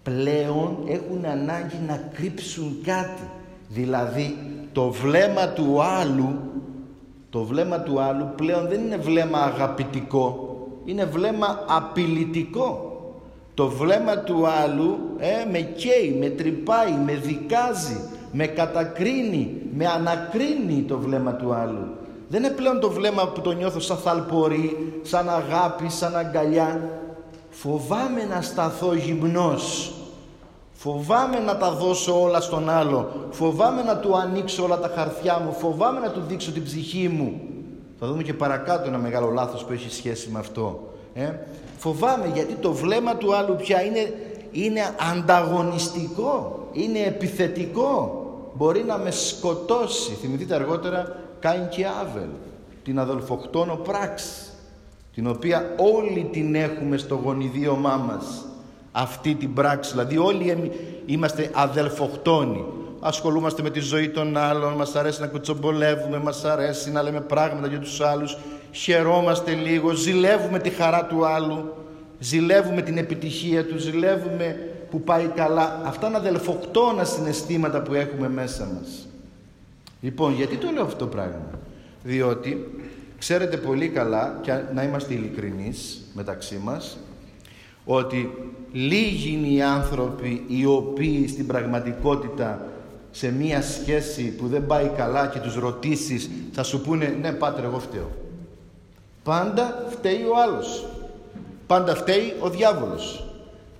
Πλέον έχουν ανάγκη να κρύψουν κάτι. Δηλαδή το βλέμμα του άλλου το βλέμμα του άλλου πλέον δεν είναι βλέμμα αγαπητικό είναι βλέμμα απειλητικό το βλέμμα του άλλου ε, με καίει, με τρυπάει, με δικάζει με κατακρίνει, με ανακρίνει το βλέμμα του άλλου δεν είναι πλέον το βλέμμα που το νιώθω σαν θαλπορή, σαν αγάπη, σαν αγκαλιά. Φοβάμαι να σταθώ γυμνός. Φοβάμαι να τα δώσω όλα στον άλλο. Φοβάμαι να του ανοίξω όλα τα χαρτιά μου. Φοβάμαι να του δείξω την ψυχή μου. Θα δούμε και παρακάτω ένα μεγάλο λάθος που έχει σχέση με αυτό. Ε; Φοβάμαι γιατί το βλέμμα του άλλου πια είναι, είναι ανταγωνιστικό. Είναι επιθετικό. Μπορεί να με σκοτώσει. Θυμηθείτε αργότερα Κάιν και Άβελ, την αδελφοκτόνο πράξη, την οποία όλοι την έχουμε στο γονιδίωμά μας, αυτή την πράξη, δηλαδή όλοι είμαστε αδελφοκτόνοι, ασχολούμαστε με τη ζωή των άλλων, μας αρέσει να κουτσομπολεύουμε, μας αρέσει να λέμε πράγματα για τους άλλους, χαιρόμαστε λίγο, ζηλεύουμε τη χαρά του άλλου, ζηλεύουμε την επιτυχία του, ζηλεύουμε που πάει καλά. Αυτά είναι αδελφοκτόνα συναισθήματα που έχουμε μέσα μας. Λοιπόν, γιατί το λέω αυτό το πράγμα; Διότι ξέρετε πολύ καλά, και να είμαστε ειλικρινείς μεταξύ μας, ότι λίγοι είναι οι άνθρωποι οι οποίοι στην πραγματικότητα σε μία σχέση που δεν πάει καλά και τους ρωτήσεις θα σου πούνε ναι πάτερ εγώ φταίω. Πάντα φταίει ο άλλος. Πάντα φταίει ο διάβολος.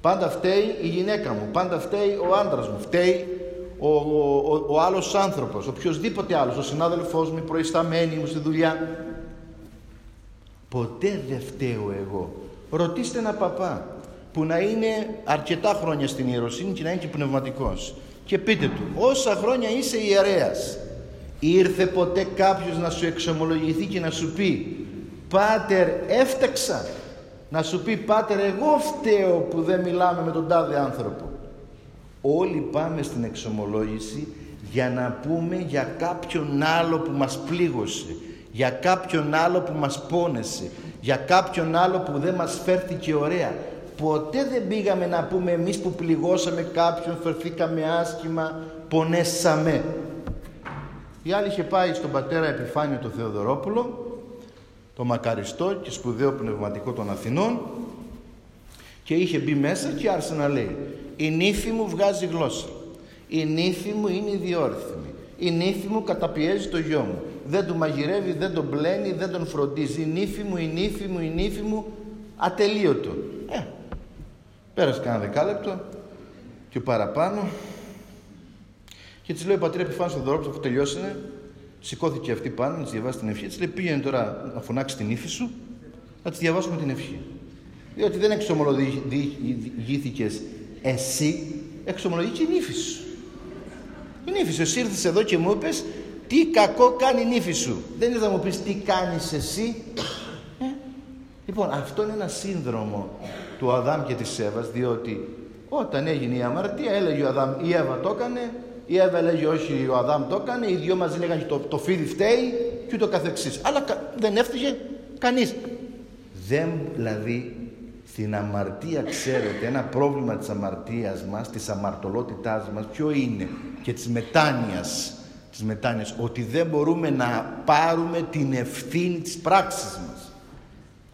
Πάντα φταίει η γυναίκα μου. Πάντα φταίει ο άντρας μου. Φταίει ο, ο, ο, άλλος άνθρωπος, οποιοδήποτε άλλος, ο συνάδελφός μου, η προϊσταμένη μου στη δουλειά. Ποτέ δεν φταίω εγώ. Ρωτήστε ένα παπά που να είναι αρκετά χρόνια στην ιεροσύνη και να είναι και πνευματικός. Και πείτε του, όσα χρόνια είσαι ιερέας, ήρθε ποτέ κάποιος να σου εξομολογηθεί και να σου πει «Πάτερ, έφταξα». Να σου πει «Πάτερ, εγώ φταίω που δεν μιλάμε με τον τάδε άνθρωπο». Όλοι πάμε στην εξομολόγηση για να πούμε για κάποιον άλλο που μας πλήγωσε, για κάποιον άλλο που μας πόνεσε, για κάποιον άλλο που δεν μας φέρθηκε ωραία. Ποτέ δεν πήγαμε να πούμε εμείς που πληγώσαμε κάποιον, φερθήκαμε άσχημα, πονέσαμε. Η άλλη είχε πάει στον πατέρα Επιφάνιο το Θεοδωρόπουλο, το μακαριστό και σπουδαίο πνευματικό των Αθηνών και είχε μπει μέσα και άρχισε να λέει η νύφη μου βγάζει γλώσσα. Η νύφη μου είναι ιδιόρυθμη. Η νύφη μου καταπιέζει το γιο μου. Δεν του μαγειρεύει, δεν τον πλένει, δεν τον φροντίζει. Η νύφη μου, η νύφη μου, η νύφη μου, ατελείωτο. Ε, πέρασε κανένα δεκάλεπτο και παραπάνω. Και της λέει ο πατέρα Επιφάνη στον δρόμο, αφού τελειώσανε, σηκώθηκε αυτή πάνω να της διαβάσει την ευχή. Της λέει: Πήγαινε τώρα να φωνάξεις την ύφη σου, να της διαβάσουμε την ευχή. Διότι δεν εξομολογήθηκε εσύ, εξομολογήθηκε η νύφη σου. Η νύφη σου, εσύ ήρθες εδώ και μου είπες τι κακό κάνει η νύφη σου. Δεν ήρθε να μου πεις τι κάνεις εσύ. Ε; Λοιπόν, αυτό είναι ένα σύνδρομο του Αδάμ και της Εύας, διότι όταν έγινε η αμαρτία έλεγε ο Αδάμ η Εύα το έκανε, η Εύα έλεγε όχι ο Αδάμ το έκανε, οι δυο μαζί λέγανε το, το φίδι φταίει και ούτω καθεξής. Αλλά δεν έφτυγε κανείς. Δεν δηλαδή στην αμαρτία ξέρετε ένα πρόβλημα της αμαρτίας μας, της αμαρτωλότητάς μας ποιο είναι; Και της μετάνοιας, της μετάνοιας. Ότι δεν μπορούμε να πάρουμε την ευθύνη της πράξης μας.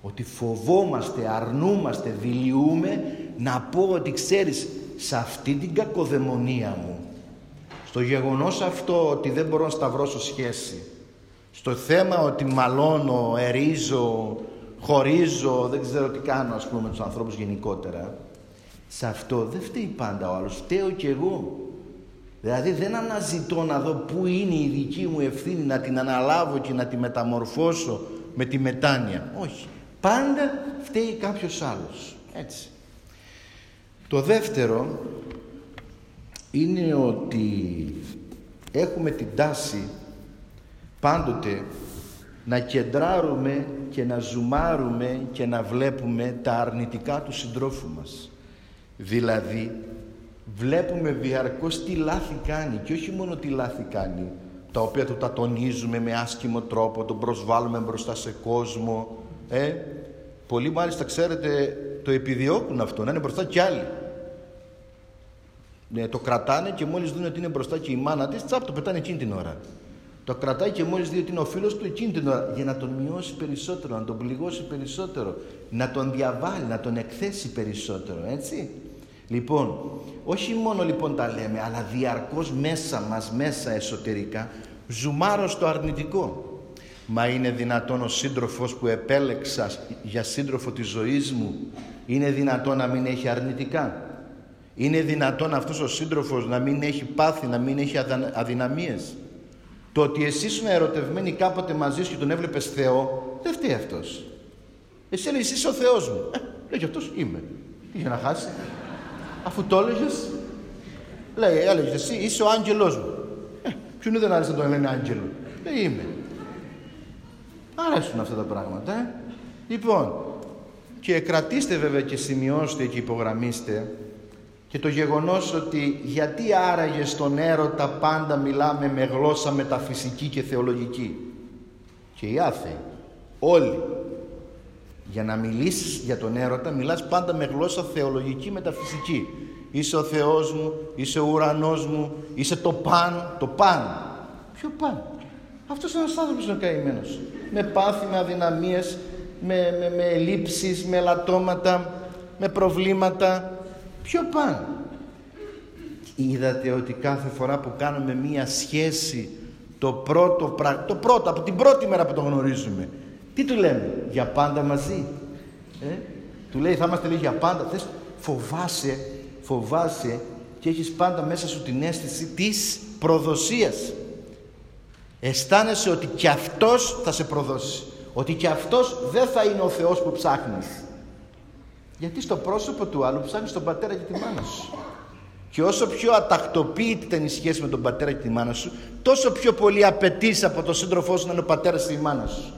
Ότι φοβόμαστε, αρνούμαστε, δηλιούμε να πω ότι ξέρεις σε αυτή την κακοδαιμονία μου στο γεγονός αυτό ότι δεν μπορώ να σταυρώσω σχέση στο θέμα ότι μαλώνω, ερίζω, χωρίζω, δεν ξέρω τι κάνω ας πούμε με τους ανθρώπους γενικότερα. Σε αυτό δεν φταίει πάντα ο άλλος, φταίω κι εγώ. Δηλαδή δεν αναζητώ να δω πού είναι η δική μου ευθύνη να την αναλάβω και να τη μεταμορφώσω με τη μετάνοια. Όχι, πάντα φταίει κάποιος άλλος. Έτσι. Το δεύτερο είναι ότι έχουμε την τάση πάντοτε να κεντράρουμε και να ζουμάρουμε και να βλέπουμε τα αρνητικά του συντρόφου μας. Δηλαδή, βλέπουμε διαρκώς τι λάθη κάνει και όχι μόνο τι λάθη κάνει, τα οποία του τα τονίζουμε με άσχημο τρόπο, τον προσβάλλουμε μπροστά σε κόσμο. Ε, πολλοί μάλιστα ξέρετε το επιδιώκουν αυτό, να είναι μπροστά κι άλλοι. Ναι, το κρατάνε και μόλις δουν ότι είναι μπροστά και η μάνα της, τσάπ το πετάνε εκείνη την ώρα. Το κρατάει και μόλις δει ότι είναι ο φίλος του εκείνη την ώρα για να τον μειώσει περισσότερο, να τον πληγώσει περισσότερο, να τον διαβάλει, να τον εκθέσει περισσότερο, έτσι. Λοιπόν, όχι μόνο λοιπόν τα λέμε, αλλά διαρκώς μέσα μας, μέσα εσωτερικά, ζουμάρω στο αρνητικό. Μα είναι δυνατόν ο σύντροφος που επέλεξα για σύντροφο της ζωής μου, είναι δυνατόν να μην έχει αρνητικά; Είναι δυνατόν αυτός ο σύντροφος να μην έχει πάθη, να μην έχει αδυναμίες; Το ότι εσύ ήσουν ερωτευμένη κάποτε μαζί σου και τον έβλεπες Θεό, δεν φταίει αυτός. Εσύ έλεγες, είσαι ο Θεός μου. Ε, λέει και αυτός είμαι. Τι για να χάσει. Αφού το έλεγες, λέει, έλεγες εσύ είσαι ο άγγελός μου. Ε, ποιον δεν άρεσε να τον λένε άγγελο. Λέει είμαι. Αρέσουν αυτά τα πράγματα. Ε. Λοιπόν, και κρατήστε βέβαια και σημειώστε και υπογραμμίστε και το γεγονός ότι γιατί άραγε στον έρωτα πάντα μιλάμε με γλώσσα μεταφυσική και θεολογική. Και οι άθεοι, όλοι, για να μιλήσεις για τον έρωτα μιλάς πάντα με γλώσσα θεολογική μεταφυσική. Είσαι ο Θεός μου, είσαι ο ουρανός μου, είσαι το παν, το παν. Ποιο παν; Αυτός είναι ένας άνθρωπος ο καημένος. Με πάθη, με αδυναμίες, με, με, με ελλείψεις, με λατώματα, με προβλήματα, Ποιο παν. Είδατε ότι κάθε φορά που κάνουμε μία σχέση το πρώτο, το πρώτο, από την πρώτη μέρα που το γνωρίζουμε τι του λέμε, για πάντα μαζί ε; του λέει θα είμαστε λέει για πάντα θες, φοβάσαι, φοβάσαι και έχεις πάντα μέσα σου την αίσθηση της προδοσίας. Αισθάνεσαι ότι και αυτός θα σε προδώσει ότι και αυτός δεν θα είναι ο Θεός που ψάχνεις γιατί στο πρόσωπο του άλλου ψάχνει τον πατέρα και τη μάνα σου. Και όσο πιο ατακτοποιητή ήταν η σχέση με τον πατέρα και τη μάνα σου, τόσο πιο πολύ απαιτείς από τον σύντροφό σου να είναι ο πατέρας και η μάνα σου.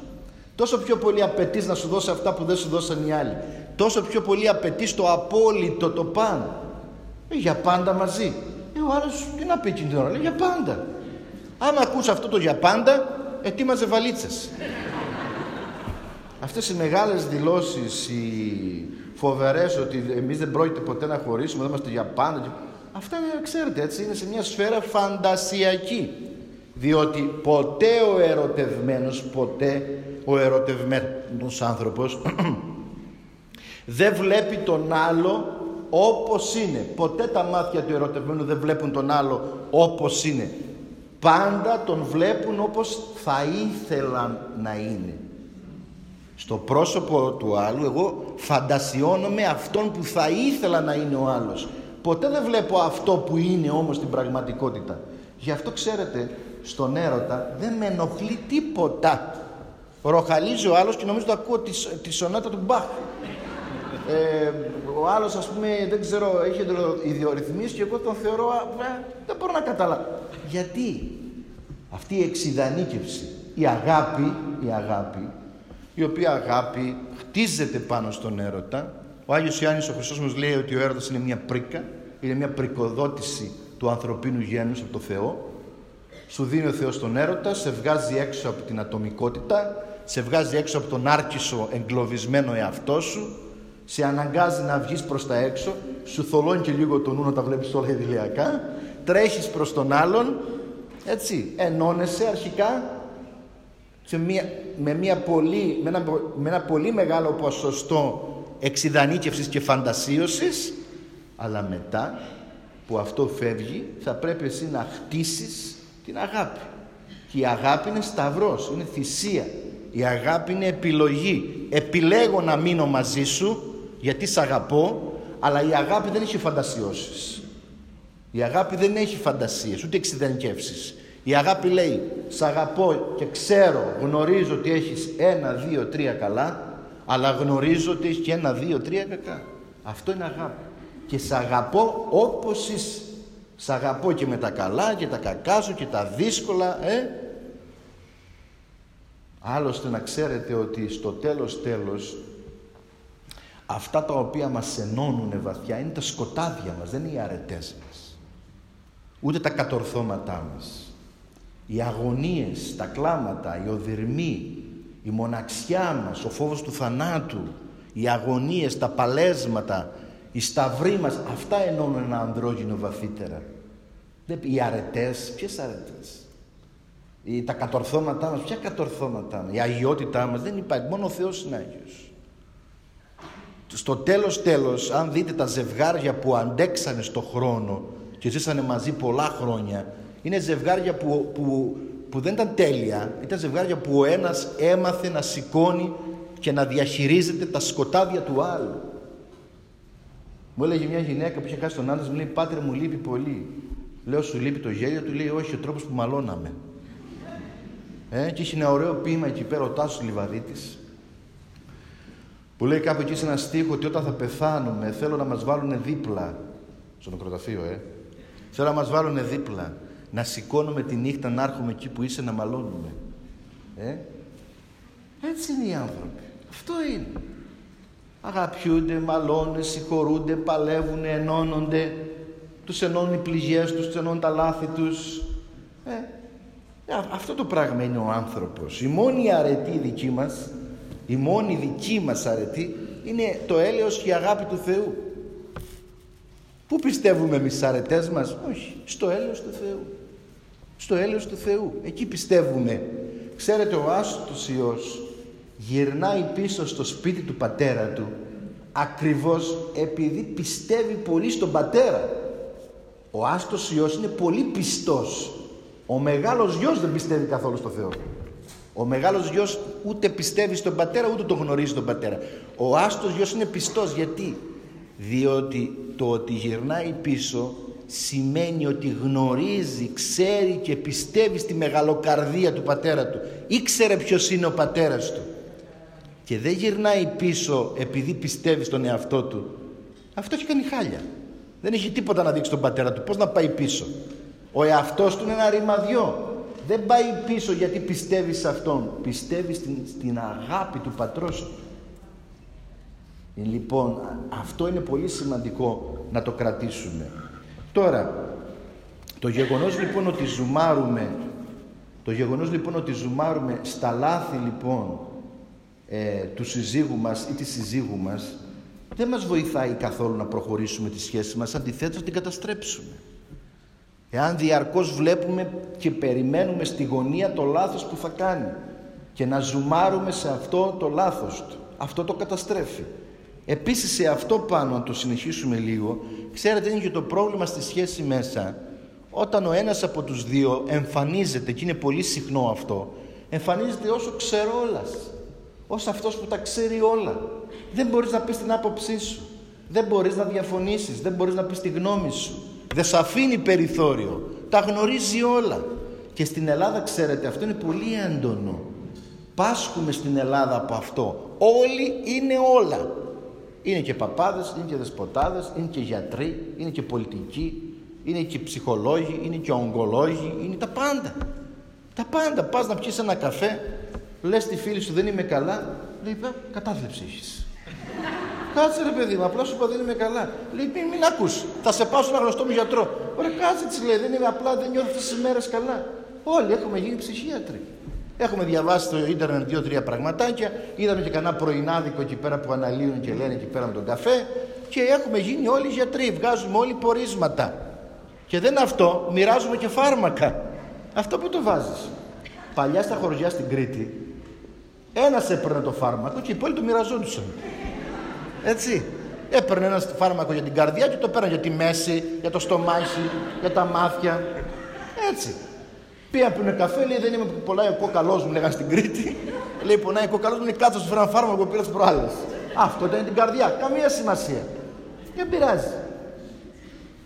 Τόσο πιο πολύ απαιτείς να σου δώσει αυτά που δεν σου δώσαν οι άλλοι. Τόσο πιο πολύ απαιτείς το απόλυτο, το παν. Ε, για πάντα μαζί. Ε, ο άλλος τι να πει την ώρα, λέει για πάντα. Άμα ακούς αυτό το για πάντα, ετοίμαζε βαλίτσες. Αυτές οι μεγάλες δηλώσεις, οι φοβερές ότι εμείς δεν πρόκειται ποτέ να χωρίσουμε, δεν είμαστε για πάντα. Αυτά είναι, ξέρετε, έτσι, είναι σε μια σφαίρα φαντασιακή. Διότι ποτέ ο ερωτευμένος, ποτέ ο ερωτευμένος άνθρωπος δεν βλέπει τον άλλο όπως είναι. Ποτέ τα μάτια του ερωτευμένου δεν βλέπουν τον άλλο όπως είναι. Πάντα τον βλέπουν όπως θα ήθελαν να είναι. Στο πρόσωπο του άλλου εγώ φαντασιώνομαι αυτόν που θα ήθελα να είναι ο άλλος. Ποτέ δεν βλέπω αυτό που είναι όμως στην πραγματικότητα. Γι' αυτό ξέρετε, στον έρωτα δεν με ενοχλεί τίποτα. Ροχαλίζει ο άλλος και νομίζω το ακούω τη, τη σονάτα του Μπαχ. Ε, ο άλλος ας πούμε δεν ξέρω έχει ιδιορυθμίσεις και εγώ τον θεωρώ ε, δεν μπορώ να καταλάβω. Γιατί; Αυτή η εξειδανίκευση, η αγάπη, η αγάπη, η οποία αγάπη χτίζεται πάνω στον έρωτα. Ο Άγιος Ιάννης ο Χριστός μας λέει ότι ο έρωτας είναι μια πρίκα, είναι μια πρικοδότηση του ανθρωπίνου γένους από το Θεό. Σου δίνει ο Θεός τον έρωτα, σε βγάζει έξω από την ατομικότητα, σε βγάζει έξω από τον άρκισο εγκλωβισμένο εαυτό σου, σε αναγκάζει να βγεις προς τα έξω, σου θολώνει και λίγο το νου να τα βλέπεις όλα ιδηλιακά, τρέχεις προς τον άλλον, έτσι, ενώνεσαι αρχικά σε μια, με, μια πολύ, με, ένα, με ένα πολύ μεγάλο ποσοστό εξειδανίκευσης και φαντασίωσης, αλλά μετά που αυτό φεύγει θα πρέπει εσύ να χτίσεις την αγάπη. Και η αγάπη είναι σταυρός, είναι θυσία. Η αγάπη είναι επιλογή. Επιλέγω να μείνω μαζί σου γιατί σ' αγαπώ, αλλά η αγάπη δεν έχει φαντασιώσεις. Η αγάπη δεν έχει φαντασίες, ούτε εξειδανικεύσεις. Η αγάπη λέει, σ' αγαπώ και ξέρω, γνωρίζω ότι έχεις ένα, δύο, τρία καλά, αλλά γνωρίζω ότι έχεις και ένα, δύο, τρία κακά. Αυτό είναι αγάπη. Και σ' αγαπώ όπως είσαι. Σ' αγαπώ και με τα καλά και τα κακά σου και τα δύσκολα, ε. Άλλωστε να ξέρετε ότι στο τέλος τέλος αυτά τα οποία μας ενώνουν βαθιά είναι τα σκοτάδια μας, δεν είναι οι αρετές μας. Ούτε τα κατορθώματά μας. Οι αγωνίες, τα κλάματα, οι οδυρμοί, η μοναξιά μας, ο φόβος του θανάτου, οι αγωνίες, τα παλέσματα, οι σταυροί μας, αυτά ενώνουν ένα ανδρόγυνο βαθύτερα. Οι αρετές, ποιες αρετές; Οι, τα κατορθώματά μας, ποια κατορθώματά μας; Η αγιότητά μας δεν υπάρχει, μόνο ο Θεός είναι Άγιος. Στο τέλος τέλος, αν δείτε τα ζευγάρια που αντέξανε στο χρόνο και ζήσανε μαζί πολλά χρόνια, είναι ζευγάρια που, που, που δεν ήταν τέλεια. Ήταν ζευγάρια που ο ένας έμαθε να σηκώνει και να διαχειρίζεται τα σκοτάδια του άλλου. Μου έλεγε μια γυναίκα που είχε χάσει τον άντρα, μου λέει: Πάτρε μου λείπει πολύ. Λέω: Σου λείπει το γέλιο, του λέει: Όχι, ο τρόπος που μαλώναμε. Ε, και είχε ένα ωραίο ποίημα εκεί πέρα ο Τάσος Λιβαδίτης. Που λέει κάπου εκεί σε ένα στίχο ότι όταν θα πεθάνουμε θέλω να μας βάλουν δίπλα. Στο νεκροταφείο, ε. Θέλω να μας βάλουν δίπλα. Να σηκώνουμε τη νύχτα να έρχομαι εκεί που είσαι να μαλώνουμε. Ε; Έτσι είναι οι άνθρωποι. Αυτό είναι αγαπιούνται, μαλώνουν, συγχωρούνται, παλεύουν, ενώνονται, τους ενώνουν οι πληγές τους, τους ενώνουν τα λάθη τους. Ε, ε, αυτό το πράγμα είναι ο άνθρωπος. Η μόνη αρετή δική μας, η μόνη δική μας αρετή είναι το έλεος και η αγάπη του Θεού. Πού πιστεύουμε εμείς στις αρετές μας, όχι, στο έλεος του Θεού. Στο έλεος του Θεού, εκεί πιστεύουμε. Ξέρετε ο άστος Υιός γυρνάει πίσω στο σπίτι του πατέρα του ακριβώς επειδή πιστεύει πολύ στον πατέρα. Ο άστος Υιός είναι πολύ πιστός. Ο μεγάλος γιος δεν πιστεύει καθόλου στο Θεό. Ο μεγάλος γιος ούτε πιστεύει στον πατέρα ούτε τον γνωρίζει τον πατέρα. Ο άστος γιος είναι πιστός γιατί; Διότι το ότι γυρνάει πίσω σημαίνει ότι γνωρίζει, ξέρει και πιστεύει στη μεγαλοκαρδία του πατέρα του. Ήξερε ποιος είναι ο πατέρας του και δεν γυρνάει πίσω επειδή πιστεύει στον εαυτό του, αυτό έχει κάνει χάλια. Δεν έχει τίποτα να δείξει τον πατέρα του. Πώς να πάει πίσω; Ο εαυτός του είναι ένα ρημαδιό. Δεν πάει πίσω γιατί πιστεύει σε αυτόν. Πιστεύει στην, στην αγάπη του πατρός του. Ε, λοιπόν, αυτό είναι πολύ σημαντικό να το κρατήσουμε. Τώρα, το γεγονός λοιπόν ότι ζουμάρουμε, το γεγονός λοιπόν ότι ζουμάρουμε στα λάθη λοιπόν ε, του συζύγου μας ή της συζύγου μας δεν μας βοηθάει καθόλου να προχωρήσουμε τη σχέση μας, αντιθέτως να την καταστρέψουμε. Εάν διαρκώς βλέπουμε και περιμένουμε στη γωνία το λάθος που θα κάνει και να ζουμάρουμε σε αυτό το λάθος του, αυτό το καταστρέφει. Επίσης σε αυτό πάνω, αν το συνεχίσουμε λίγο, ξέρετε είναι και το πρόβλημα στη σχέση μέσα. Όταν ο ένας από τους δύο εμφανίζεται, και είναι πολύ συχνό αυτό, εμφανίζεται όσο ξερόλας, ως αυτός που τα ξέρει όλα. Δεν μπορείς να πεις την άποψή σου. Δεν μπορείς να διαφωνήσεις, δεν μπορείς να πεις τη γνώμη σου. Δεν σε αφήνει περιθώριο. Τα γνωρίζει όλα. Και στην Ελλάδα ξέρετε αυτό είναι πολύ έντονο. Πάσχουμε στην Ελλάδα από αυτό. Όλοι είναι όλα. Είναι και παπάδες, είναι και δεσποτάδες, είναι και γιατροί, είναι και πολιτικοί, είναι και ψυχολόγοι, είναι και ογκολόγοι, είναι τα πάντα. Τα πάντα. Πας να πιεις ένα καφέ, λες τη φίλη σου δεν είμαι καλά, λέει κατάθλιψη έχεις. Κάτσε ρε παιδί μου, απλά σου είπα δεν είμαι καλά. Λέει μην, μην ακούς, θα σε πάω σε ένα γνωστό μου γιατρό. Ωραία κάτσε της λέει, δεν είμαι απλά, δεν νιώθω αυτές τις μέρες καλά. Όλοι έχουμε γίνει ψυχίατροι. Έχουμε διαβάσει στο ίντερνετ δύο-τρία πραγματάκια. Είδαμε και κανένα πρωινάδικο εκεί πέρα που αναλύουν και λένε εκεί πέρα με τον καφέ. Και έχουμε γίνει όλοι γιατροί. Βγάζουμε όλοι πορίσματα. Και δεν αυτό, μοιράζουμε και φάρμακα. Αυτό που το βάζεις. Παλιά στα χωριά στην Κρήτη, ένας έπαιρνε το φάρμακο και οι υπόλοιποι το μοιραζόντουσαν. Έτσι. Έπαιρνε ένα φάρμακο για την καρδιά και το παίρνει για τη μέση, για το στομάχι, για τα μάτια. Έτσι. Πήγα που είναι καφέ, λέει δεν είμαι που πονάει ο κόκαλός μου, λέγανε στην Κρήτη. λέει πονάει ο κόκαλός μου, είναι κάτω σου φέραν φάρμακο που πήρα τις προάλλες. Αυτό ήταν την καρδιά. Καμία σημασία. Δεν πειράζει.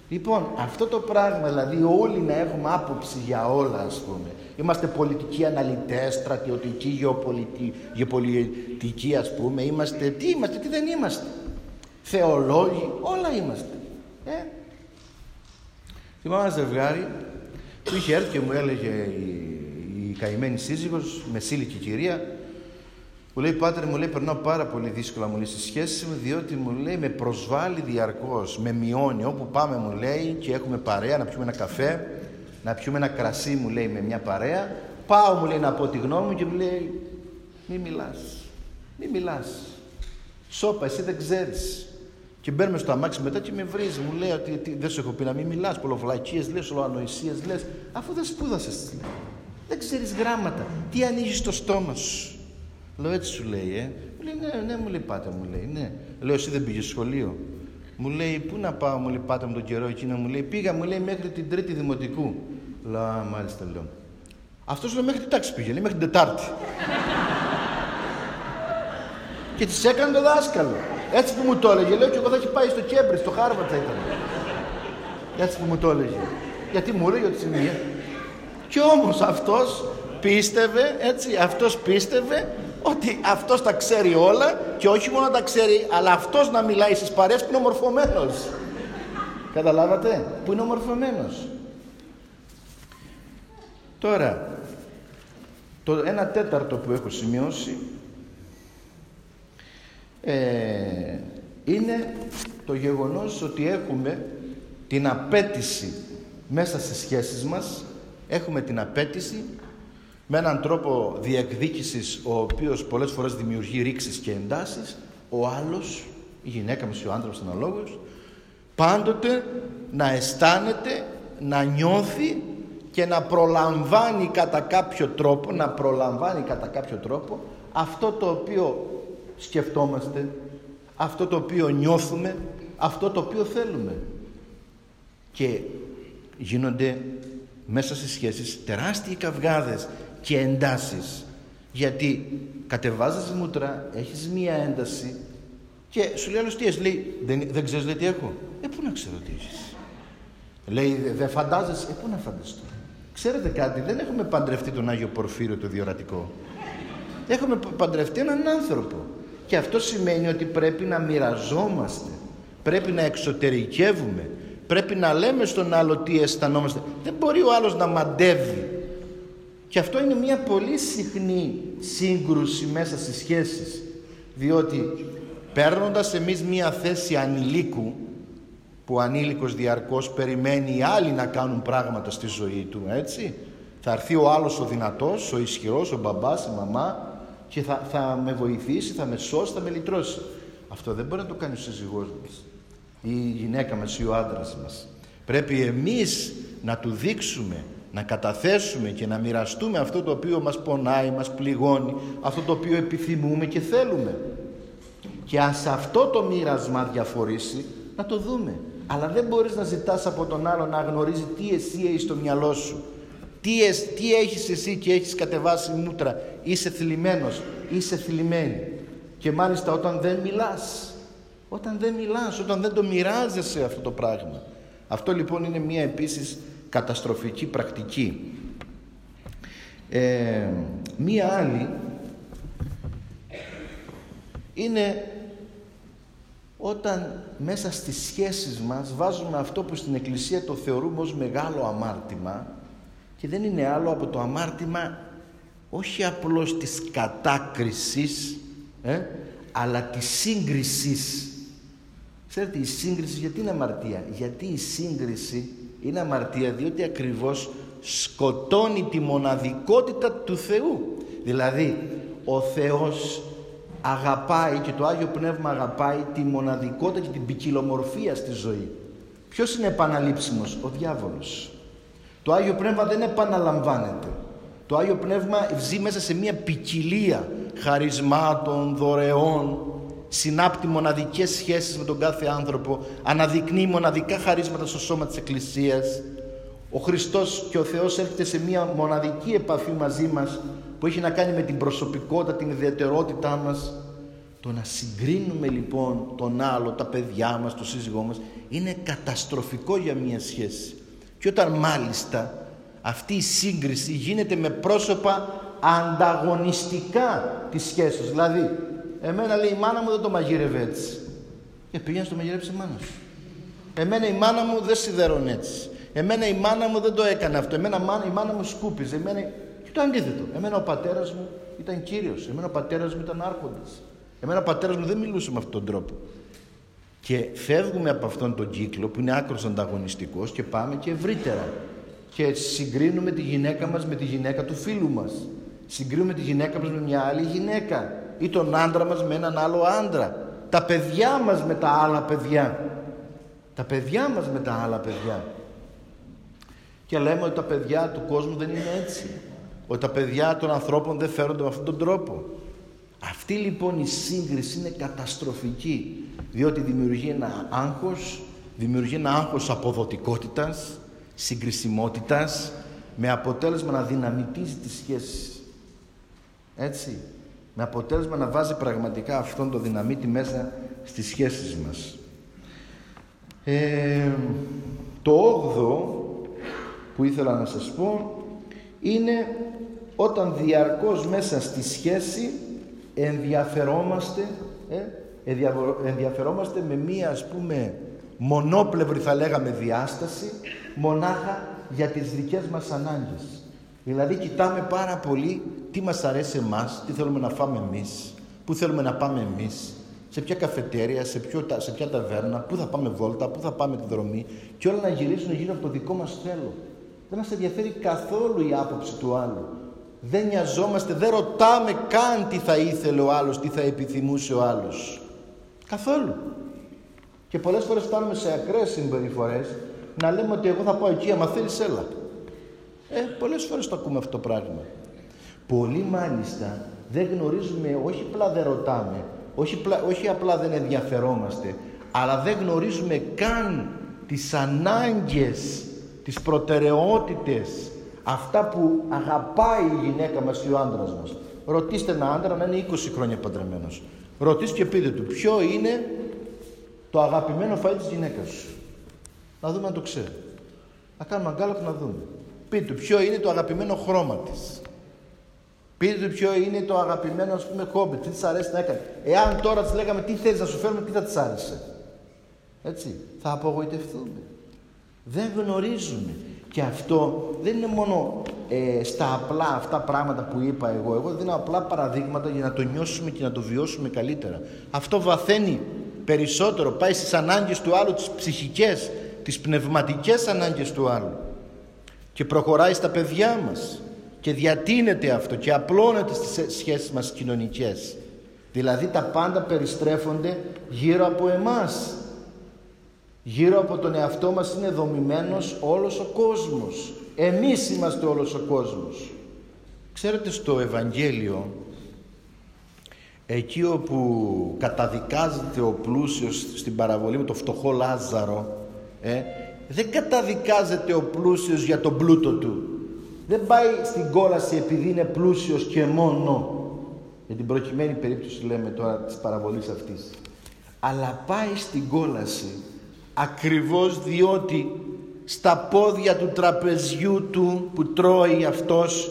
Λοιπόν, αυτό το πράγμα, δηλαδή όλοι να έχουμε άποψη για όλα, ας πούμε. Είμαστε πολιτικοί αναλυτές, στρατιωτικοί, γεωπολιτικοί, γεωπολιτικοί, ας πούμε. Είμαστε, τι είμαστε, τι δεν είμαστε. Θεολόγοι, όλα είμαστε. Ε; Θυμάμαι ένα ζευγάρι που είχε έρθει και μου έλεγε η, η καημένη σύζυγος, μεσήλικη κυρία, μου λέει, Πάτερ, μου λέει, περνάω πάρα πολύ δύσκολα μου λέει στη σχέση μου, διότι μου λέει, με προσβάλλει διαρκώς, με μειώνει. Όπου πάμε, μου λέει, και έχουμε παρέα να πιούμε ένα καφέ, να πιούμε ένα κρασί, μου λέει, με μια παρέα. Πάω, μου λέει, να πω τη γνώμη μου και μου λέει, μη μιλάς, μη μιλάς. Σώπα, εσύ δεν ξέρεις. Και μπαίνουμε στο αμάξι μετά και με βρίζεις. Μου λέει ότι δεν σου έχω πει να μην μιλάς. Πολλοφλακίες λες, ολοανοησίες λες. Αφού δεν σπούδασες, λέει. Δεν ξέρεις γράμματα. Τι ανοίγεις το στόμα σου. Λέω έτσι σου λέει, ε. Μου λέει, ναι, ναι, μου λέει πάτε, μου λέει, ναι. Λέω, εσύ δεν πήγες σχολείο. Μου λέει, πού να πάω, μου λέει, πάτε με τον καιρό εκείνο. Μου λέει, πήγα, μου λέει, μέχρι την τρίτη δημοτικού. Λέω, α, μάλιστα, λέω. Αυτός λέει μέχρι την τάξη πήγε, λέει, μέχρι την Τετάρτη. Και της έκανε το δάσκαλο. Έτσι που μου το έλεγε, λέω και εγώ θα έχει πάει στο Κέμπριτζ, στο Χάρβαρντ θα ήταν. Έτσι που μου το έλεγε. Γιατί μου έλεγε ότι σημεία. Και όμως αυτός πίστευε, έτσι, αυτός πίστευε ότι αυτός τα ξέρει όλα και όχι μόνο τα ξέρει, αλλά αυτός να μιλάει στις παρέες που είναι ο μορφωμένος. Καταλάβατε, που είναι ομορφωμένος. Τώρα, το ένα τέταρτο που έχω σημειώσει ε, είναι το γεγονός ότι έχουμε την απέτηση μέσα στις σχέσεις μας έχουμε την απέτηση με έναν τρόπο διεκδίκησης ο οποίος πολλές φορές δημιουργεί ρήξεις και εντάσεις ο άλλος, η γυναίκα μας ο άντρας αναλόγως πάντοτε να αισθάνεται, να νιώθει και να προλαμβάνει κατά κάποιο τρόπο να προλαμβάνει κατά κάποιο τρόπο αυτό το οποίο σκεφτόμαστε, αυτό το οποίο νιώθουμε, αυτό το οποίο θέλουμε. Και γίνονται μέσα στις σχέσεις τεράστιοι καυγάδες και εντάσεις. Γιατί κατεβάζεις μούτρα, έχεις μία ένταση και σου λέει άλλος τι έχεις, λέει δεν, δεν ξέρεις λέει, τι έχω. Ε, πού να ξέρω τι έχεις. Λέει δεν φαντάζεσαι, ε, πού να φανταστώ. Ξέρετε κάτι, δεν έχουμε παντρευτεί τον Άγιο Πορφύριο το διορατικό. Έχουμε παντρευτεί έναν άνθρωπο και αυτό σημαίνει ότι πρέπει να μοιραζόμαστε, πρέπει να εξωτερικεύουμε, πρέπει να λέμε στον άλλο τι αισθανόμαστε. Δεν μπορεί ο άλλος να μαντεύει. Και αυτό είναι μια πολύ συχνή σύγκρουση μέσα στις σχέσεις. Διότι παίρνοντας εμείς μια θέση ανηλίκου, που ο ανήλικος διαρκώς περιμένει οι άλλοι να κάνουν πράγματα στη ζωή του, έτσι. Θα έρθει ο άλλος ο δυνατός, ο ισχυρός, ο μπαμπάς, η μαμά και θα, θα με βοηθήσει, θα με σώσει, θα με λυτρώσει. Αυτό δεν μπορεί να το κάνει ο σύζυγός μας ή η γυναίκα μας ή ο άντρας μας. Πρέπει εμείς να του δείξουμε, να καταθέσουμε και να μοιραστούμε αυτό το οποίο μας πονάει, μας πληγώνει, αυτό το οποίο επιθυμούμε και θέλουμε. Και ας αυτό το μοίρασμα διαφορήσει, να το δούμε. Αλλά δεν μπορείς να ζητάς από τον άλλο να γνωρίζει τι εσύ έχεις στο μυαλό σου. Τι, ες, τι έχεις εσύ και έχεις κατεβάσει μούτρα. Είσαι θλιμμένος, είσαι θλιμμένη. Και μάλιστα όταν δεν μιλάς, όταν δεν μιλάς, όταν δεν το μοιράζεσαι αυτό το πράγμα. Αυτό λοιπόν είναι μια επίσης καταστροφική πρακτική. Ε, μία άλλη είναι όταν μέσα στις σχέσεις μας βάζουμε αυτό που στην Εκκλησία το θεωρούμε ως μεγάλο αμάρτημα και δεν είναι άλλο από το αμάρτημα όχι απλώς της κατάκρισης ε, αλλά της σύγκρισης Ξέρετε η σύγκριση γιατί είναι αμαρτία; Γιατί η σύγκριση είναι αμαρτία διότι ακριβώς σκοτώνει τη μοναδικότητα του Θεού δηλαδή ο Θεός αγαπάει και το Άγιο Πνεύμα αγαπάει τη μοναδικότητα και την ποικιλομορφία στη ζωή. Ποιος είναι επαναλήψιμος, ο διάβολος. Το Άγιο Πνεύμα δεν επαναλαμβάνεται. Το Άγιο Πνεύμα ζει μέσα σε μια ποικιλία χαρισμάτων, δωρεών, συνάπτει μοναδικές σχέσεις με τον κάθε άνθρωπο, αναδεικνύει μοναδικά χαρίσματα στο σώμα της Εκκλησίας. Ο Χριστός και ο Θεός έρχεται σε μια μοναδική επαφή μαζί μας που έχει να κάνει με την προσωπικότητα, την ιδιαιτερότητά μας. Το να συγκρίνουμε λοιπόν τον άλλο, τα παιδιά μας, το σύζυγό μας, είναι καταστροφικό για μια σχέση. Και όταν μάλιστα αυτή η σύγκριση γίνεται με πρόσωπα ανταγωνιστικά της σχέσης. Δηλαδή, εμένα λέει η μάνα μου δεν το μαγείρευε έτσι. Και πήγαινε στο μαγειρέψει η μάνα σου. Εμένα η μάνα μου δεν σιδερώνει έτσι. Εμένα η μάνα μου δεν το έκανε αυτό. Εμένα η μάνα μου σκούπιζε. Εμένα... Και το αντίθετο. Εμένα ο πατέρας μου ήταν κύριος. Εμένα ο πατέρας μου ήταν άρχοντας. Εμένα ο πατέρας μου δεν μιλούσε με αυτόν τον τρόπο. Και φεύγουμε από αυτόν τον κύκλο που είναι άκρος ανταγωνιστικός και πάμε και ευρύτερα. Και συγκρίνουμε τη γυναίκα μας με τη γυναίκα του φίλου μας. Συγκρίνουμε τη γυναίκα μας με μια άλλη γυναίκα. Ή τον άντρα μας με έναν άλλο άντρα. Τα παιδιά μας με τα άλλα παιδιά. Τα παιδιά μας με τα άλλα παιδιά και λέμε ότι τα παιδιά του κόσμου δεν είναι έτσι. Ότι τα παιδιά των ανθρώπων δεν φέρονται με αυτόν τον τρόπο. Αυτή λοιπόν η σύγκριση είναι καταστροφική διότι δημιουργεί ένα άγχος, δημιουργεί ένα άγχος αποδοτικότητας, συγκρισιμότητας με αποτέλεσμα να δυναμητίζει τις σχέσεις. Έτσι. Με αποτέλεσμα να βάζει πραγματικά αυτόν το δυναμίτη μέσα στις σχέσεις μας. Ε, το 8 που ήθελα να σας πω είναι όταν διαρκώς μέσα στη σχέση ενδιαφερόμαστε ε, ενδιαφερόμαστε με μία ας πούμε μονόπλευρη θα λέγαμε διάσταση μονάχα για τις δικές μας ανάγκες δηλαδή κοιτάμε πάρα πολύ τι μας αρέσει εμάς τι θέλουμε να φάμε εμείς πού θέλουμε να πάμε εμείς σε ποια καφετέρια, σε, ποιο, σε ποια ταβέρνα, πού θα πάμε βόλτα, πού θα πάμε τη δρομή και όλα να γυρίσουν γύρω από το δικό μας θέλω. Δεν μας ενδιαφέρει καθόλου η άποψη του άλλου. Δεν νοιαζόμαστε, δεν ρωτάμε καν τι θα ήθελε ο άλλος, τι θα επιθυμούσε ο άλλος. Καθόλου. Και πολλές φορές φτάνουμε σε ακραίες συμπεριφορές να λέμε ότι εγώ θα πάω εκεί, άμα θέλεις έλα. Ε, πολλές φορές το ακούμε αυτό το πράγμα. Πολύ μάλιστα δεν γνωρίζουμε, όχι απλά δεν ρωτάμε, όχι, όχι απλά δεν ενδιαφερόμαστε, αλλά δεν γνωρίζουμε καν τις ανάγκες τις προτεραιότητες, αυτά που αγαπάει η γυναίκα μας ή ο άντρας μας. Ρωτήστε ένα άντρα να είναι 20 χρόνια παντρεμένος. Ρωτήστε και πείτε του ποιο είναι το αγαπημένο φαΐ της γυναίκας σου. Να δούμε αν το ξέρει. Να κάνουμε αγκάλο και να δούμε. Πείτε του ποιο είναι το αγαπημένο χρώμα της. Πείτε του ποιο είναι το αγαπημένο ας πούμε χόμπι, τι της αρέσει να έκανε. Εάν τώρα της λέγαμε τι θέλεις να σου φέρουμε, τι θα της άρεσε. Έτσι, θα απογοητευτούμε. Δεν γνωρίζουμε. Και αυτό δεν είναι μόνο ε, στα απλά αυτά πράγματα που είπα εγώ. Εγώ δίνω απλά παραδείγματα για να το νιώσουμε και να το βιώσουμε καλύτερα. Αυτό βαθαίνει περισσότερο, πάει στις ανάγκες του άλλου, τις ψυχικές, τις πνευματικές ανάγκες του άλλου. Και προχωράει στα παιδιά μας. Και διατείνεται αυτό και απλώνεται στις σχέσεις μας κοινωνικές. Δηλαδή τα πάντα περιστρέφονται γύρω από εμάς. Γύρω από τον εαυτό μας είναι δομημένος όλος ο κόσμος. Εμείς είμαστε όλος ο κόσμος. Ξέρετε στο Ευαγγέλιο εκεί όπου καταδικάζεται ο πλούσιος στην παραβολή με το φτωχό Λάζαρο ε, δεν καταδικάζεται ο πλούσιος για τον πλούτο του. Δεν πάει στην κόλαση επειδή είναι πλούσιος και μόνο. Για την προκειμένη περίπτωση λέμε τώρα της παραβολής αυτής. Αλλά πάει στην κόλαση ακριβώς διότι στα πόδια του τραπεζιού του που τρώει αυτός.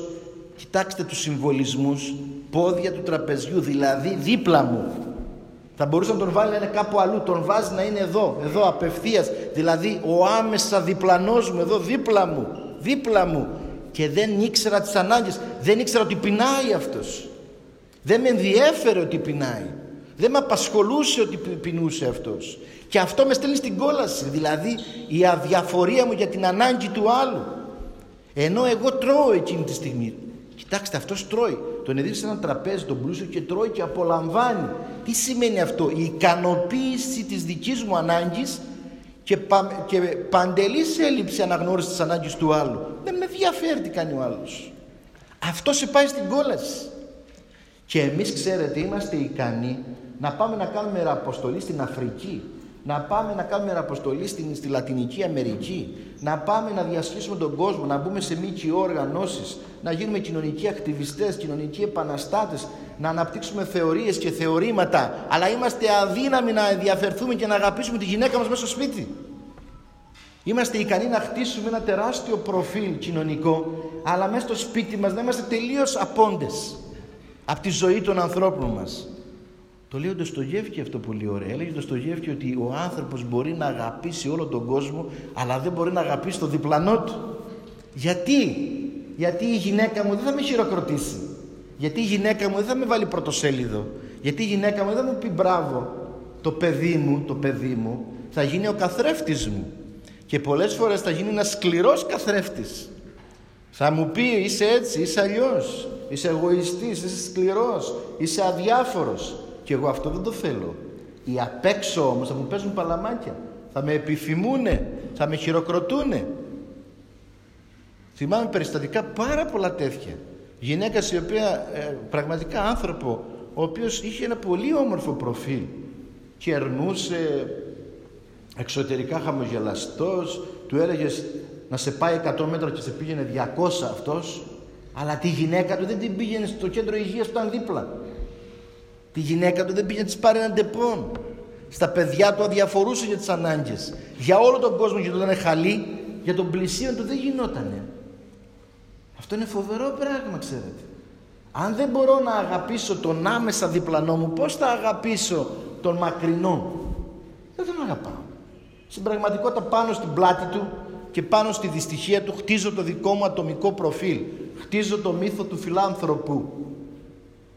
Κοιτάξτε τους συμβολισμούς. Πόδια του τραπεζιού δηλαδή δίπλα μου. Θα μπορούσε να τον βάλει να είναι κάπου αλλού. Τον βάζει να είναι εδώ, εδώ απευθείας. Δηλαδή ο άμεσα διπλανός μου εδώ δίπλα μου δίπλα μου. Και δεν ήξερα τις ανάγκες. Δεν ήξερα ότι πεινάει αυτός. Δεν με ενδιέφερε ότι πεινάει. Δεν με απασχολούσε ότι πεινούσε αυτός και αυτό με στέλνει στην κόλαση. Δηλαδή η αδιαφορία μου για την ανάγκη του άλλου. Ενώ εγώ τρώω εκείνη τη στιγμή. Κοιτάξτε αυτός τρώει. Τον έδειξε σε ένα τραπέζι τον πλούσιο και τρώει και απολαμβάνει. Τι σημαίνει αυτό; Η ικανοποίηση της δικής μου ανάγκης και, πα, και παντελής έλλειψη αναγνώρισης της ανάγκης του άλλου. Δεν με ενδιαφέρει τι κάνει ο άλλος. Αυτό σε πάει στην κόλαση. Και εμείς ξέρετε είμαστε ικανοί να πάμε να κάνουμε αποστολή στην Αφρική να πάμε να κάνουμε αποστολή στην, στη Λατινική Αμερική, να πάμε να διασχίσουμε τον κόσμο, να μπούμε σε μήκυο οργανώσεις, να γίνουμε κοινωνικοί ακτιβιστές, κοινωνικοί επαναστάτες, να αναπτύξουμε θεωρίες και θεωρήματα, αλλά είμαστε αδύναμοι να ενδιαφερθούμε και να αγαπήσουμε τη γυναίκα μας μέσα στο σπίτι. Είμαστε ικανοί να χτίσουμε ένα τεράστιο προφίλ κοινωνικό, αλλά μέσα στο σπίτι μας να είμαστε τελείως απόντες από τη ζωή των ανθρώπων μας. Το λέει ο Ντοστογεύκη αυτό πολύ ωραία. Έλεγε ο Ντοστογεύκη ότι ο άνθρωπος μπορεί να αγαπήσει όλο τον κόσμο, αλλά δεν μπορεί να αγαπήσει το διπλανό του. Γιατί, γιατί η γυναίκα μου δεν θα με χειροκροτήσει. Γιατί η γυναίκα μου δεν θα με βάλει πρωτοσέλιδο. Γιατί η γυναίκα μου δεν θα μου πει μπράβο. Το παιδί μου, το παιδί μου, θα γίνει ο καθρέφτης μου. Και πολλές φορές θα γίνει ένας σκληρός καθρέφτης. Θα μου πει είσαι έτσι, είσαι αλλιώς, είσαι εγωιστής, είσαι σκληρός, είσαι αδιάφορος. Και εγώ αυτό δεν το θέλω. Οι απ' έξω όμως θα μου παίζουν παλαμάκια. Θα με επιθυμούνε, θα με χειροκροτούνε. Θυμάμαι περιστατικά πάρα πολλά τέτοια. Γυναίκα η οποία, ε, πραγματικά άνθρωπο, ο οποίος είχε ένα πολύ όμορφο προφίλ. Κερνούσε, εξωτερικά χαμογελαστός, του έλεγες να σε πάει 100 μέτρα και σε πήγαινε 200 αυτός, αλλά τη γυναίκα του δεν την πήγαινε στο κέντρο υγείας που ήταν δίπλα. Τη γυναίκα του δεν πήγε να της πάρει έναν τεπών. Στα παιδιά του αδιαφορούσε για τις ανάγκες. Για όλο τον κόσμο γινόταν χαλή, για τον πλησίον του δεν γινότανε. Αυτό είναι φοβερό πράγμα, ξέρετε. Αν δεν μπορώ να αγαπήσω τον άμεσα διπλανό μου, πώς θα αγαπήσω τον μακρινό. Δεν τον αγαπάω. Στην πραγματικότητα πάνω στην πλάτη του και πάνω στη δυστυχία του χτίζω το δικό μου ατομικό προφίλ. Χτίζω το μύθο του φιλάνθρωπου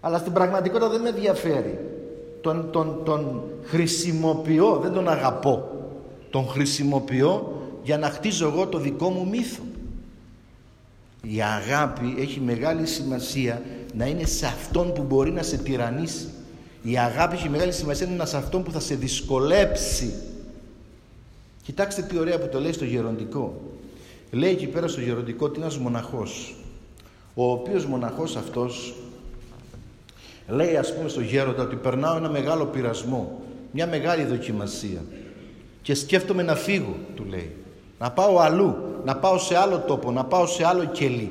αλλά στην πραγματικότητα δεν με ενδιαφέρει. Τον, τον, τον χρησιμοποιώ, δεν τον αγαπώ. Τον χρησιμοποιώ για να χτίζω εγώ το δικό μου μύθο. Η αγάπη έχει μεγάλη σημασία να είναι σε αυτόν που μπορεί να σε τυραννήσει. Η αγάπη έχει μεγάλη σημασία να είναι σε αυτόν που θα σε δυσκολέψει. Κοιτάξτε τι ωραία που το λέει στο γεροντικό. Λέει εκεί πέρα στο γεροντικό ότι είναι ένας μοναχός. Ο οποίος μοναχός αυτός Λέει ας πούμε στο γέροντα ότι περνάω ένα μεγάλο πειρασμό, μια μεγάλη δοκιμασία και σκέφτομαι να φύγω, του λέει. Να πάω αλλού, να πάω σε άλλο τόπο, να πάω σε άλλο κελί.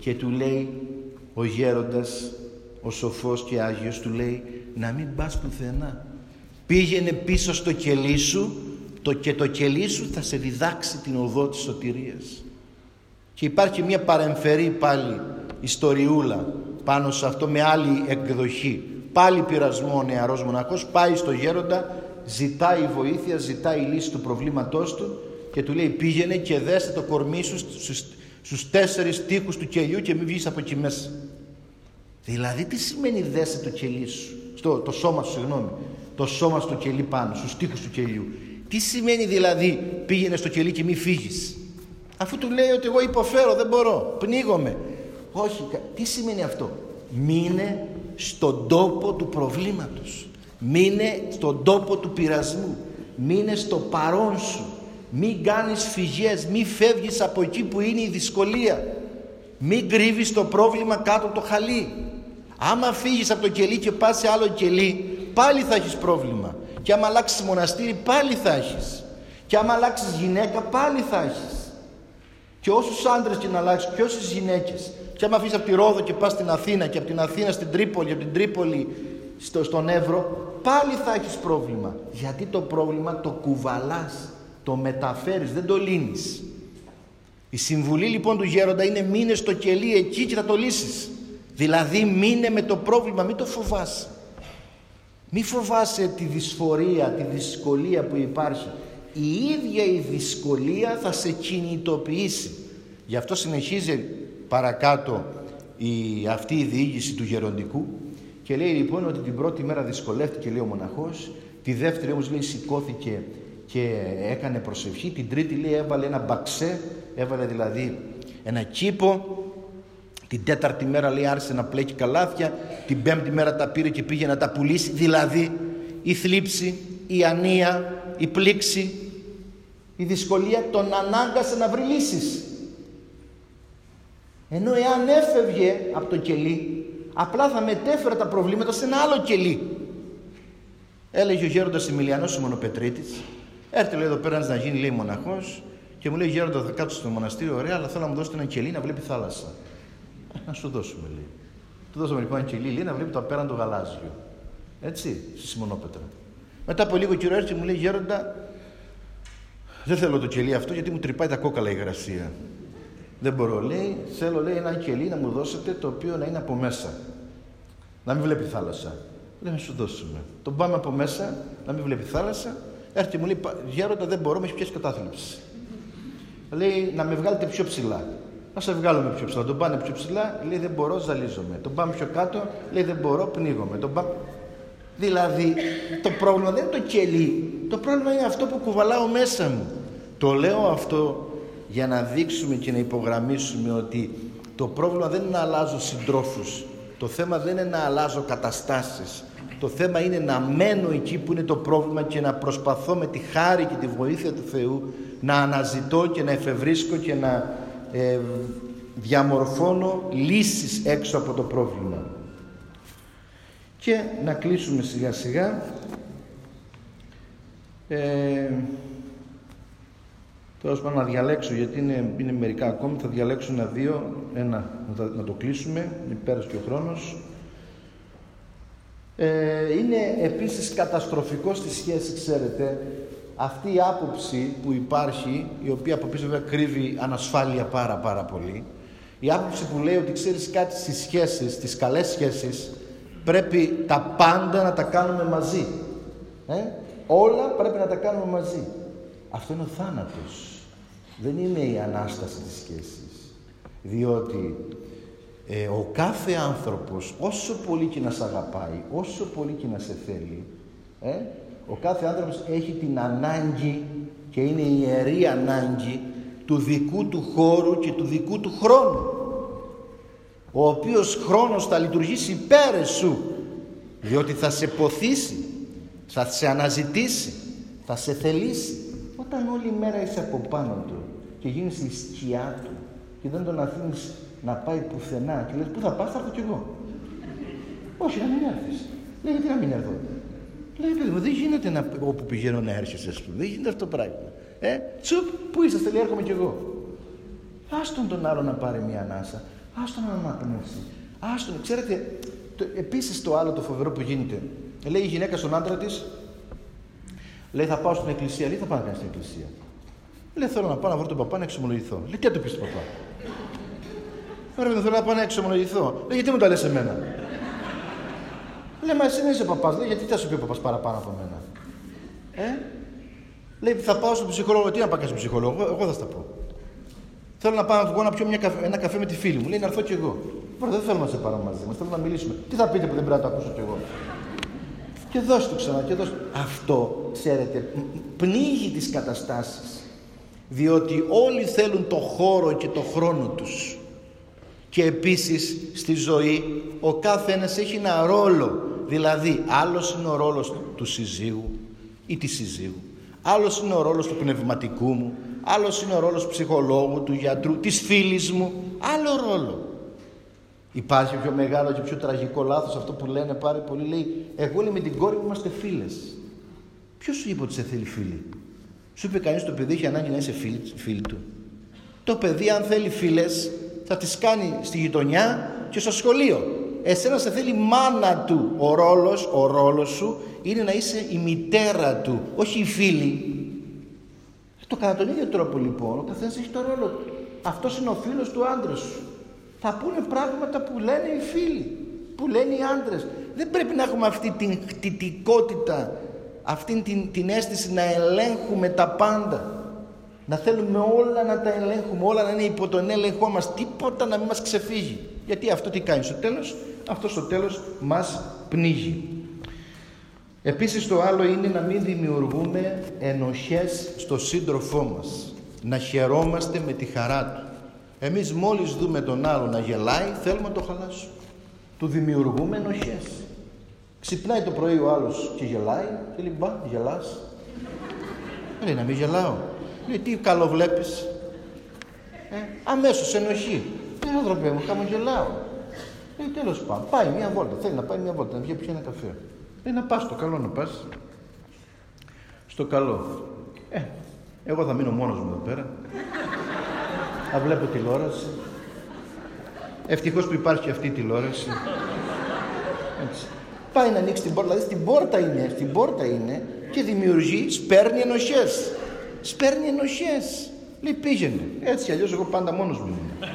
Και του λέει ο γέροντας, ο σοφός και Άγιος, του λέει να μην πας πουθενά. Πήγαινε πίσω στο κελί σου το, και το κελί σου θα σε διδάξει την οδό της σωτηρίας. Και υπάρχει μια παρεμφερή πάλι ιστοριούλα πάνω σε αυτό με άλλη εκδοχή. Πάλι πειρασμό ο νεαρός μοναχός, πάει στο γέροντα, ζητάει βοήθεια, ζητάει λύση του προβλήματός του και του λέει πήγαινε και δέστε το κορμί σου στους, στους τέσσερις τείχους του κελιού και μην βγεις από εκεί μέσα. Δηλαδή τι σημαίνει δέστε το κελί σου, στο, το σώμα σου συγγνώμη, το σώμα στο κελί πάνω, στους τείχους του κελιού. Τι σημαίνει δηλαδή πήγαινε στο κελί και μην φύγεις; Αφού του λέει ότι εγώ υποφέρω, δεν μπορώ, πνίγομαι. Όχι, τι σημαίνει αυτό; Μείνε στον τόπο του προβλήματος. Μείνε στον τόπο του πειρασμού. Μείνε στο παρόν σου. Μην κάνεις φυγές, μην φεύγεις από εκεί που είναι η δυσκολία. Μην κρύβεις το πρόβλημα κάτω το χαλί. Άμα φύγεις από το κελί και πας σε άλλο κελί, πάλι θα έχεις πρόβλημα. Και άμα αλλάξεις μοναστήρι, πάλι θα έχεις. Και άμα αλλάξεις γυναίκα, πάλι θα έχεις. Και όσους άντρες και να αλλάξεις, και όσες γυναίκες. Και άμα αφήσεις από τη Ρόδο και πας στην Αθήνα, και από την Αθήνα στην Τρίπολη, από την Τρίπολη στο, στον Εύρο, πάλι θα έχεις πρόβλημα. Γιατί το πρόβλημα το κουβαλάς, το μεταφέρεις, δεν το λύνεις. Η συμβουλή λοιπόν του γέροντα είναι μείνε στο κελί εκεί και θα το λύσεις. Δηλαδή μείνε με το πρόβλημα, μην το φοβάσαι. Μη φοβάσαι τη δυσφορία, τη δυσκολία που υπάρχει. Η ίδια η δυσκολία θα σε κινητοποιήσει. Γι' αυτό συνεχίζει παρακάτω η, αυτή η διοίκηση του γεροντικού και λέει λοιπόν ότι την πρώτη μέρα δυσκολεύτηκε λέει ο μοναχός, τη δεύτερη όμως λέει σηκώθηκε και έκανε προσευχή, την τρίτη λέει έβαλε ένα μπαξέ, έβαλε δηλαδή ένα κήπο. Την τέταρτη μέρα λέει άρχισε να πλέκει καλάθια, την πέμπτη μέρα τα πήρε και πήγε να τα πουλήσει, δηλαδή η θλίψη, η ανία, η πλήξη, η δυσκολία τον ανάγκασε να βρει λύσεις. Ενώ εάν έφευγε από το κελί, απλά θα μετέφερε τα προβλήματα σε ένα άλλο κελί. Έλεγε ο γέροντας Εμιλιανός ο Μονοπετρίτης, έρθει λέει εδώ πέρα να γίνει λέει μοναχός και μου λέει γέροντα θα κάτσω στο μοναστήριο, ωραία, αλλά θέλω να μου δώσετε ένα κελί να βλέπει θάλασσα. Να σου δώσουμε λέει. Του δώσαμε λοιπόν ένα κελί λέει, να βλέπει το απέραντο γαλάζιο. Έτσι, στη Σιμονόπετρα. Μετά από λίγο καιρό έρθει μου λέει γέροντα, δεν θέλω το κελί αυτό γιατί μου τρυπάει τα κόκαλα η υγρασία. Δεν μπορώ, λέει, θέλω λέει ένα κελί να μου δώσετε το οποίο να είναι από μέσα. Να μην βλέπει θάλασσα. Λέει, να σου δώσουμε. Τον πάμε από μέσα, να μην βλέπει θάλασσα. Έρχεται μου λέει, γέροντα δεν μπορώ, με έχει πιάσει κατάθλιψη. Λέει, να με βγάλετε πιο ψηλά. Να σε βγάλουμε πιο ψηλά. Τον πάνε πιο ψηλά, λέει δεν μπορώ, ζαλίζομαι. Τον πάμε πιο κάτω, λέει δεν μπορώ, πνίγομαι. Τον πάμε... Δηλαδή το πρόβλημα δεν είναι το κελί. Το πρόβλημα είναι αυτό που κουβαλάω μέσα μου. Το λέω αυτό για να δείξουμε και να υπογραμμίσουμε ότι το πρόβλημα δεν είναι να αλλάζω συντρόφους. Το θέμα δεν είναι να αλλάζω καταστάσεις. Το θέμα είναι να μένω εκεί που είναι το πρόβλημα και να προσπαθώ με τη χάρη και τη βοήθεια του Θεού να αναζητώ και να εφευρίσκω και να ε, διαμορφώνω λύσεις έξω από το πρόβλημα. Και να κλείσουμε σιγά σιγά. Ε, Τώρα πάντων να διαλέξω γιατί είναι, είναι μερικά ακόμη, θα διαλέξω ένα-δύο, ένα να, να το κλείσουμε, πέρασε και ο χρόνος. Ε, είναι επίσης καταστροφικό στη σχέση, ξέρετε, αυτή η άποψη που υπάρχει, η οποία από πίσω βέβαια κρύβει ανασφάλεια πάρα πάρα πολύ, η άποψη που λέει ότι ξέρεις κάτι στις σχέσεις, στις καλές σχέσεις, πρέπει τα πάντα να τα κάνουμε μαζί. Ε; Όλα πρέπει να τα κάνουμε μαζί. Αυτό είναι ο θάνατος. Δεν είναι η Ανάσταση της σχέσης. Διότι ε, ο κάθε άνθρωπος, όσο πολύ και να σε αγαπάει, όσο πολύ και να σε θέλει, ε, ο κάθε άνθρωπος έχει την ανάγκη και είναι η ιερή ανάγκη του δικού του χώρου και του δικού του χρόνου ο οποίος χρόνος θα λειτουργήσει υπέρ σου διότι θα σε ποθήσει θα σε αναζητήσει θα σε θελήσει όταν όλη η μέρα είσαι από πάνω του και γίνεις η σκιά του και δεν τον αφήνεις να πάει πουθενά και λες πού θα πας θα έρθω κι εγώ όχι να μην έρθεις λέει γιατί να μην έρθω Λέει, παιδί μου, δεν γίνεται να, όπου πηγαίνω να έρχεσαι, ας πούμε. Δεν γίνεται αυτό το πράγμα. Ε, τσουπ, πού είσαστε, λέει, έρχομαι κι εγώ. Άστον τον άλλο να πάρει μια ανάσα. Άστον να αναπνεύσει. Άστον, ξέρετε, το, επίσης το άλλο το φοβερό που γίνεται. Λέει η γυναίκα στον άντρα της, λέει θα πάω στην εκκλησία. Λέει θα πάω να κάνει στην εκκλησία. Λέει θέλω να πάω να βρω τον παπά να εξομολογηθώ. Λέει τι θα το πεις στον παπά; Ωραία, δεν θέλω να πάω να εξομολογηθώ. Λέει γιατί μου τα λες εμένα; Λέει, μα εσύ δεν είσαι παπάς. Λέει, γιατί θα σου πει ο παπάς παραπάνω από μένα; Ε; Λέει, θα πάω στον ψυχολόγο. Τι να πάω στον ψυχολόγο, εγώ θα στα πω. Θέλω να πάω εγώ να πιω μια καφέ, ένα καφέ με τη φίλη μου. Λέει, να έρθω κι εγώ. Μπορεί, δεν θέλω να σε πάρω μαζί μας. Θέλω να μιλήσουμε. Τι θα πείτε που δεν πρέπει να το ακούσω κι εγώ. Και δώσ' του ξανά και δώσ' Αυτό, ξέρετε, πνίγει τις καταστάσεις. Διότι όλοι θέλουν το χώρο και το χρόνο τους. Και επίσης στη ζωή ο κάθε ένας έχει ένα ρόλο. Δηλαδή άλλος είναι ο ρόλος του συζύγου ή της συζύγου. Άλλος είναι ο ρόλος του πνευματικού μου. Άλλος είναι ο ρόλος του ψυχολόγου, του γιατρού, της φίλης μου. Άλλο ρόλο. Υπάρχει πιο μεγάλο και πιο τραγικό λάθος αυτό που λένε πάρα πολύ. Λέει, εγώ λέει με την κόρη μου είμαστε φίλες. Ποιος σου είπε ότι σε θέλει φίλη; Σου είπε κανείς το παιδί έχει ανάγκη να είσαι φίλη, φίλη του. Το παιδί αν θέλει φίλες θα τις κάνει στη γειτονιά και στο σχολείο. Εσένα σε θέλει μάνα του. Ο ρόλος, ο ρόλος σου είναι να είσαι η μητέρα του, όχι η φίλη. Το κατά τον ίδιο τρόπο λοιπόν, ο καθένας έχει το ρόλο του. Αυτός είναι ο φίλος του άντρας σου. Θα πούνε πράγματα που λένε οι φίλοι, που λένε οι άντρες. Δεν πρέπει να έχουμε αυτή την κτητικότητα, αυτή την, την αίσθηση να ελέγχουμε τα πάντα. Να θέλουμε όλα να τα ελέγχουμε, όλα να είναι υπό τον έλεγχό μας, τίποτα να μην μας ξεφύγει. Γιατί αυτό τι κάνει στο τέλος, αυτό στο τέλος μας πνίγει. Επίσης το άλλο είναι να μην δημιουργούμε ενοχές στο σύντροφό μας. Να χαιρόμαστε με τη χαρά του. Εμείς μόλις δούμε τον άλλο να γελάει, θέλουμε να το χαλάσουμε. Του δημιουργούμε ενοχές. Ξυπνάει το πρωί ο άλλος και γελάει και λέει μπα, γελάς. Λέει να μην γελάω. Λέει τι καλό βλέπεις. Ε, αμέσως ενοχή. Δεν άνθρωπε μου, χαμογελάω. Λέει τέλος πάντων, πάει μια βόλτα, θέλει να πάει μια βόλτα, να βγει πιει ένα καφέ. Λέει να πας στο καλό να πας. Στο καλό. Ε, εγώ θα μείνω μόνος μου εδώ πέρα. Θα βλέπω τηλεόραση. Ευτυχώς που υπάρχει και αυτή η τηλεόραση. Έτσι. Πάει να ανοίξει την πόρτα, δηλαδή στην πόρτα είναι, στην πόρτα είναι και δημιουργεί, σπέρνει ενοχές. Σπέρνει ενοχές. Λέει πήγαινε. Έτσι αλλιώς εγώ πάντα μόνος μου είμαι.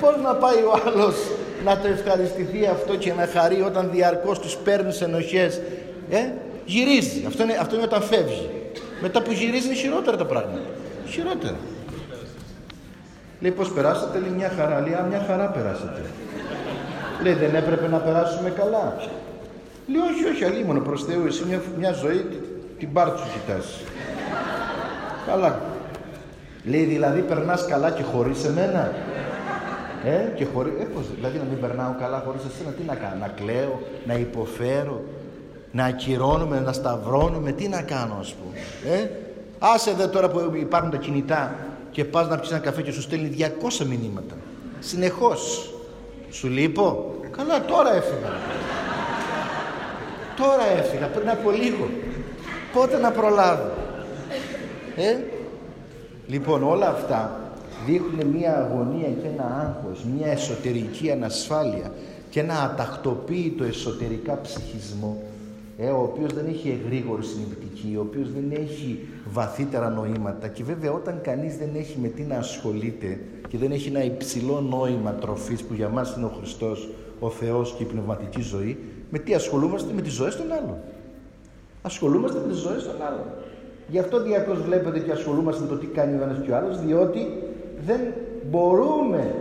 Πώς να πάει ο άλλος να το ευχαριστηθεί αυτό και να χαρεί όταν διαρκώς του παίρνει ενοχές. Ε, γυρίζει. Αυτό είναι, αυτό είναι όταν φεύγει. Μετά που γυρίζει είναι χειρότερα τα πράγματα. Χειρότερα. Λέει πώς περάσατε, λέει μια χαρά. Λέει, α, μια χαρά περάσατε. λέει, δεν έπρεπε να περάσουμε καλά. Λέει, όχι, όχι, αλίμονο προς Θεού, εσύ μια, μια ζωή την πάρτι σου κοιτάς. καλά. Λέει, δηλαδή περνάς καλά και χωρίς εμένα. Ε, και χωρί... ε, πώς, δηλαδή να μην περνάω καλά χωρίς εσένα, τι να κάνω, να κλαίω, να υποφέρω, να ακυρώνουμε, να σταυρώνουμε, τι να κάνω ας πούμε. Ε, άσε δε τώρα που υπάρχουν τα κινητά και πας να πιεις ένα καφέ και σου στέλνει 200 μηνύματα. Συνεχώς. Σου λείπω; Καλά τώρα έφυγα. τώρα έφυγα πριν από λίγο. Πότε να προλάβω; Ε, λοιπόν όλα αυτά δείχνουν μια αγωνία και ένα άγχος, μια εσωτερική ανασφάλεια και ένα ατακτοποίητο εσωτερικά ψυχισμό ε, ο οποίος δεν έχει εγρήγορη συνειδητική, ο οποίος δεν έχει βαθύτερα νοήματα και βέβαια όταν κανείς δεν έχει με τι να ασχολείται και δεν έχει ένα υψηλό νόημα τροφής που για μας είναι ο Χριστός, ο Θεός και η πνευματική ζωή, με τι ασχολούμαστε με τις ζωές των άλλων. Ασχολούμαστε με τις ζωές των άλλων. Γι' αυτό διαρκώς βλέπετε και ασχολούμαστε με το τι κάνει ο ένας και ο άλλος, διότι δεν μπορούμε,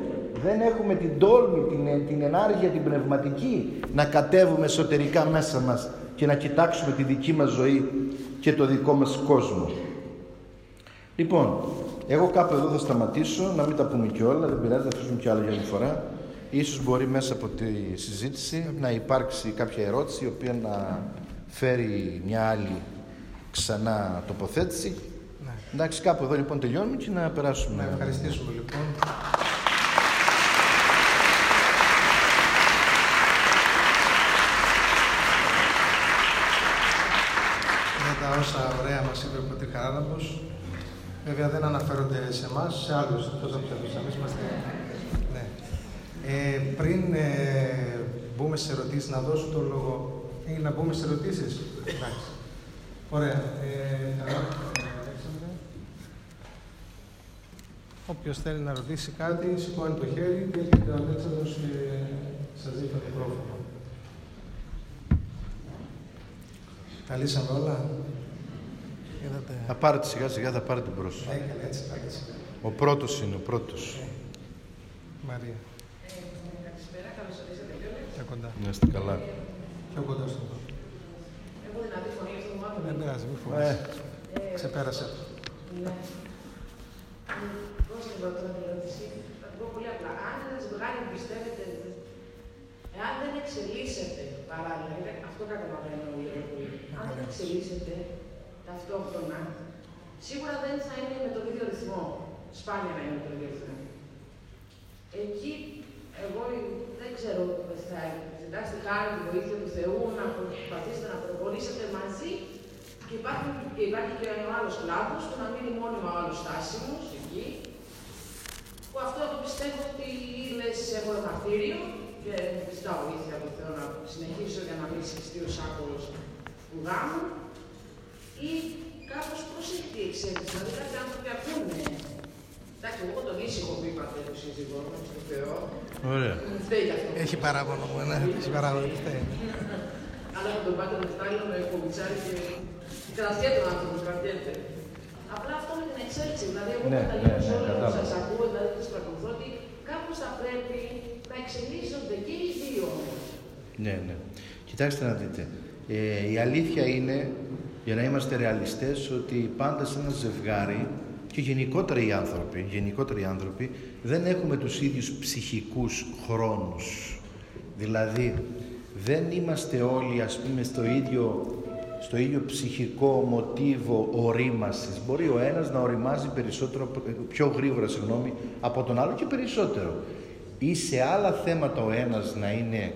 δεν έχουμε την τόλμη, την, την ενάργεια, την πνευματική να κατέβουμε εσωτερικά μέσα μας και να κοιτάξουμε τη δική μας ζωή και το δικό μας κόσμο. Λοιπόν, εγώ κάπου εδώ θα σταματήσω, να μην τα πούμε κιόλα, δεν πειράζει, θα αφήσουμε κι άλλο για μια φορά. Ίσως μπορεί μέσα από τη συζήτηση να υπάρξει κάποια ερώτηση η οποία να φέρει μια άλλη ξανά τοποθέτηση Εντάξει, κάπου εδώ λοιπόν τελειώνουμε και να περάσουμε. Να ευχαριστήσουμε λοιπόν. Για τα όσα ωραία μας είπε ο Πατήρ Χαράλαμπος. Βέβαια δεν αναφέρονται σε εμάς, σε άλλους, εκτός από τους εμείς είμαστε... Ναι. Ε, πριν ε, μπούμε σε ερωτήσεις, να δώσω το λόγο ή να μπούμε σε ερωτήσεις. Εντάξει. Ωραία. Ε, Όποιος θέλει να ρωτήσει κάτι, σηκώνει το χέρι και έρχεται ο Αλέξανδρος και σας δίνει το μικρόφωνο. Τα λύσαμε όλα; Είδατε. Θα πάρετε σιγά σιγά, θα πάρετε μπρος. Έκανε έτσι, πάρετε σιγά. Ο πρώτος είναι, ο πρώτος. Ε, Μαρία. Καλησπέρα, καλώς ορίσατε κιόλας. Πιο κοντά. Να είστε καλά. Πιο κοντά στον Έχω δυνατή φωνή, αυτό το μάθημα. Δεν πειράζει, μην φοβάσαι. Ε, Ξεπέρασε. Ναι. Πώς να ρωτώ την ερώτηση; Θα την πω πολύ απλά. Αν ένα ζευγάρι πιστεύετε, εάν δεν εξελίσσεται παράλληλα, είναι αυτό καταλαβαίνω λίγο πολύ. Αν δεν εξελίσσεται ταυτόχρονα, σίγουρα δεν θα είναι με τον ίδιο ρυθμό. Σπάνια να είναι με τον ίδιο ρυθμό. Εκεί, εγώ ξέρω, θα ζητάσετε χάρη τη βοήθεια του Θεού να προσπαθήσετε να προχωρήσετε μαζί και υπάρχει, και υπάρχει και ο άλλος κλάδος που να μείνει μόνιμα ο άλλος στάσιμος εκεί. Που αυτό το πιστεύω ότι είναι σε εύκολο μαρτύριο και ζητάω βοήθεια από τον Θεό να συνεχίσω για να μην συγχυστεί ο σάκολο του γάμου. Ή κάπως προσεκτική εξέλιξη. Δηλαδή κάποιοι άνθρωποι ακούνε Εντάξει, εγώ τον ήσυχο που είπατε του σύζυγό μου, στο Θεό. Ωραία. Μου φταίει αυτό. Έχει παράπονο μου, ναι, έχει παράπονο. Φταίει. Αλλά με τον πάτε με φτάνει με κομιτσάρι και κρατιέται ο άνθρωπο, κρατιέται. Απλά αυτό με την εξέλιξη. Δηλαδή, εγώ Ναι, καταλήγω ναι, σε ναι, όλα που κατάλαβα. σα ακούω, δηλαδή του παρακολουθώ, ότι κάπως θα πρέπει να εξελίσσονται και οι δύο. Ναι, ναι. Κοιτάξτε να δείτε. Ε, η αλήθεια είναι, για να είμαστε ρεαλιστές, ότι πάντα σε ένα ζευγάρι και γενικότερα οι άνθρωποι, γενικότερα οι άνθρωποι δεν έχουμε τους ίδιους ψυχικούς χρόνους. Δηλαδή, δεν είμαστε όλοι, ας πούμε, στο ίδιο, στο ίδιο ψυχικό μοτίβο ορίμασης. Μπορεί ο ένας να οριμάζει περισσότερο, πιο γρήγορα, συγγνώμη, από τον άλλο και περισσότερο. Ή σε άλλα θέματα ο ένας να είναι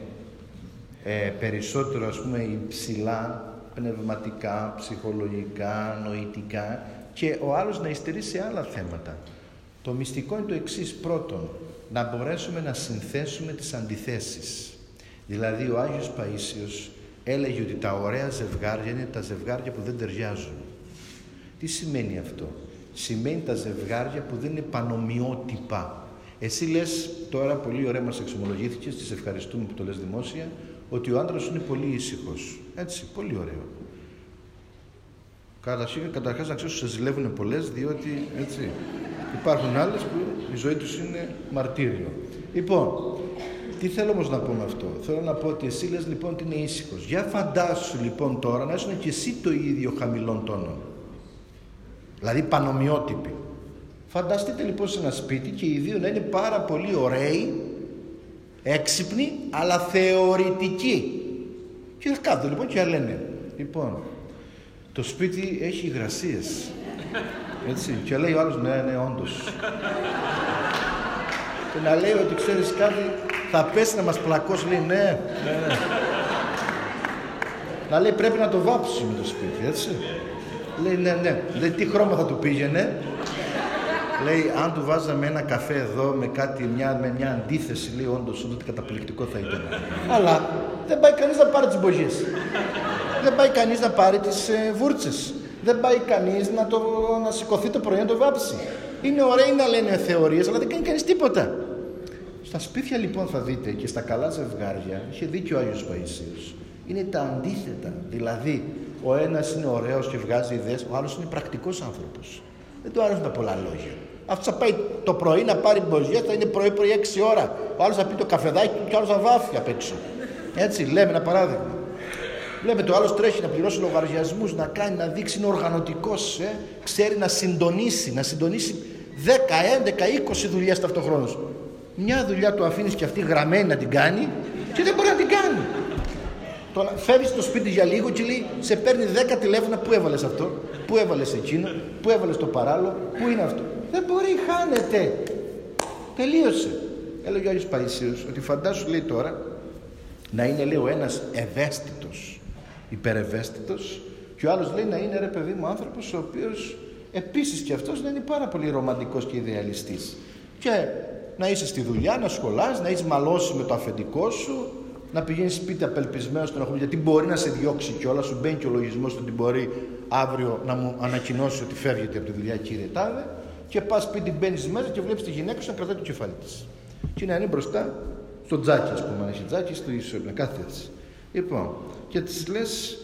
ε, περισσότερο ας πούμε υψηλά πνευματικά, ψυχολογικά, νοητικά και ο άλλος να υστερεί σε άλλα θέματα. Το μυστικό είναι το εξής. Πρώτον, να μπορέσουμε να συνθέσουμε τις αντιθέσεις. Δηλαδή ο Άγιος Παΐσιος έλεγε ότι τα ωραία ζευγάρια είναι τα ζευγάρια που δεν ταιριάζουν. Τι σημαίνει αυτό; Σημαίνει τα ζευγάρια που δεν είναι πανομοιότυπα. Εσύ λες τώρα πολύ ωραία μας εξομολογήθηκες, τις ευχαριστούμε που το λες δημόσια, ότι ο άντρας είναι πολύ ήσυχος. Έτσι, πολύ ωραίο. Καταρχήν, καταρχάς να ξέρω ότι σε ζηλεύουν πολλές, διότι έτσι, υπάρχουν άλλες που η ζωή τους είναι μαρτύριο. Λοιπόν, τι θέλω όμως να πω με αυτό; Θέλω να πω ότι εσύ λες λοιπόν ότι είναι ήσυχος. Για φαντάσου λοιπόν τώρα να ήσουν και εσύ το ίδιο χαμηλών τόνων. Δηλαδή πανομοιότυποι. Φανταστείτε λοιπόν σε ένα σπίτι και οι δύο να είναι πάρα πολύ ωραίοι, έξυπνοι, αλλά θεωρητικοί. Και κάτω λοιπόν και λένε, λοιπόν, το σπίτι έχει υγρασίες. Έτσι. Και λέει ο άλλος, ναι, ναι, όντως. και να λέει ότι ξέρεις κάτι, θα πέσει να μας πλακώσει, λέει, ναι, ναι, ναι. να λέει πρέπει να το βάψουμε το σπίτι, έτσι. Λέει, ναι, ναι. Λέει, τι χρώμα θα του πήγαινε. Λέει, αν του βάζαμε ένα καφέ εδώ με κάτι, μια, με μια αντίθεση, λέει, όντως, όντως καταπληκτικό θα ήταν. Αλλά δεν πάει κανείς να πάρει τις μπογιές. δεν πάει κανείς να πάρει τις ε, βούρτσες. Δεν πάει κανείς να, το, να σηκωθεί το πρωί να το βάψει. Είναι ωραίοι να λένε θεωρίες, αλλά δεν κάνει κανείς τίποτα. Στα σπίτια λοιπόν θα δείτε και στα καλά ζευγάρια, είχε δίκιο ο Άγιος Παΐσιος, είναι τα αντίθετα. Δηλαδή, ο ένας είναι ωραίος και βγάζει ιδέες, ο άλλος είναι πρακτικός άνθρωπος. Δεν του άρεσαν τα πολλά λόγια. Αυτός θα πάει το πρωί να πάρει μποζιές, θα είναι πρωί-πρωί 6 ώρα. Ο άλλος θα πει το καφεδάκι του και ο άλλος θα βάφει απ' έξω. Έτσι, λέμε ένα παράδειγμα. Βλέπετε, ο άλλος τρέχει να πληρώσει λογαριασμούς, να κάνει, να δείξει, είναι οργανωτικός, ε, ξέρει να συντονίσει, να συντονίσει 10, 11, 20 δουλειές ταυτοχρόνως. Μια δουλειά του αφήνεις και αυτή γραμμένη να την κάνει και δεν μπορεί να την κάνει. Τώρα φεύγεις στο σπίτι για λίγο και λέει, σε παίρνει 10 τηλέφωνα, πού έβαλες αυτό, πού έβαλες εκείνο, πού έβαλες το παράλληλο, πού είναι αυτό. Δεν μπορεί, χάνεται. Τελείωσε. Έλεγε ο Άγιος Παϊσίος ότι φαντάσου λέει τώρα να είναι λέει ο ένας ευαίσθητος, υπερευαίσθητος και ο άλλος λέει να είναι ρε παιδί μου άνθρωπος ο οποίος επίσης και αυτός να είναι πάρα πολύ ρομαντικός και ιδεαλιστής. Και να είσαι στη δουλειά, να σχολάς, να είσαι μαλώσει με το αφεντικό σου, να πηγαίνεις σπίτι απελπισμένος στον αχμό, γιατί μπορεί να σε διώξει κιόλας, σου μπαίνει και ο λογισμός ότι μπορεί αύριο να μου ανακοινώσει ότι φεύγετε από τη δουλειά, κύριε Τάδε, και πας σπίτι, μπαίνεις μέσα και βλέπεις τη γυναίκα σου να κρατάει το κεφάλι της. Και να είναι μπροστά στο τζάκι, ας πούμε, αν έχει τζάκι, στο ίσο, να κάθεται έτσι. Λοιπόν, και της λες,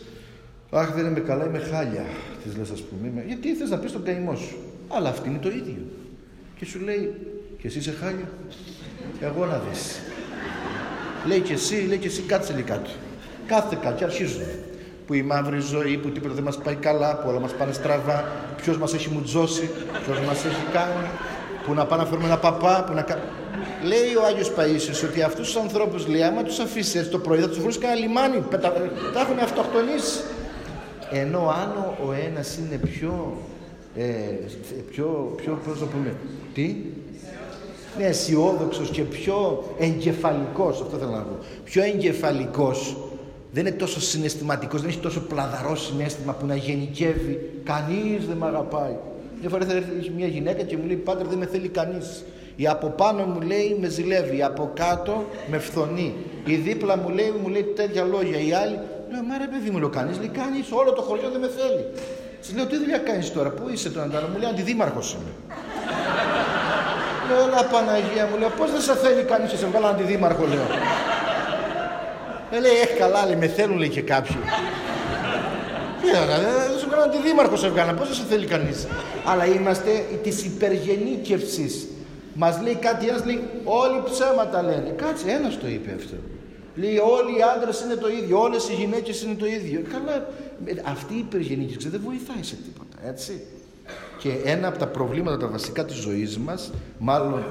Αχ, δεν είμαι καλά, είμαι χάλια. Της λες, ας πούμε, είμαι... γιατί θες να πεις τον καημό σου; Αλλά αυτή είναι το ίδιο. Και σου λέει, και εσύ είσαι χάλια; Εγώ να δεις. Λέει και εσύ, λέει και εσύ κάτσε λίγο κάτω. Κάθε κάτω και αρχίζουν. Που η μαύρη ζωή, που τίποτα δεν μας πάει καλά, που όλα μας πάνε στραβά, ποιος μας έχει μουτζώσει, ποιος μας έχει κάνει, που να πάμε να φέρουμε ένα παπά, που να κα... Λέει ο Άγιος Παΐσιος ότι αυτούς τους ανθρώπους λέει άμα τους αφήσει έτσι το πρωί θα τους βρουν κανένα λιμάνι, πετα... τα έχουν αυτοκτονήσει. Ενώ αν ο ένας είναι πιο, ε, πιο, πιο πώς το πούμε, τι, είναι αισιόδοξος και πιο εγκεφαλικός, αυτό θέλω να πω. Πιο εγκεφαλικός. Δεν είναι τόσο συναισθηματικός, δεν έχει τόσο πλαδαρό συνέστημα που να γενικεύει. Κανείς δεν με αγαπάει. Μια φορά θα έρθει μια γυναίκα και μου λέει: Πάτερ, δεν με θέλει κανείς. Η από πάνω μου λέει με ζηλεύει, η από κάτω με φθονεί. Η δίπλα μου λέει, μου λέει τέτοια λόγια. Η άλλη, λέω, μα ρε παιδί μου, λέω, κανείς, λέει, κανείς, όλο το χωριό δεν με θέλει. Της λέω, τι δουλειά κάνεις τώρα, πού είσαι τώρα, αντάλλο, μου; Λέει, αντιδήμαρχος είμαι. λέω, όλα Παναγία μου, λέω, πώς δεν σε θέλει κανείς, σε βγάλω αντιδήμαρχο, λέω. Ε, λέει, έχει καλά, λέει, με θέλουν, λέει και κάποιοι. Τι δεν σου βγάλω αντιδήμαρχος, σε βγάλω, πώς δεν σε θέλει κανείς. Αλλά είμαστε της υπεργενίκευσης Μας λέει κάτι ένας, λέει όλοι ψέματα λένε. Κάτσε, ένας το είπε αυτό. Λέει όλοι οι άντρες είναι το ίδιο, όλες οι γυναίκες είναι το ίδιο. Καλά, αυτή η υπεργενίκευση δεν βοηθάει σε τίποτα, έτσι. Και ένα από τα προβλήματα τα βασικά της ζωής μας, μάλλον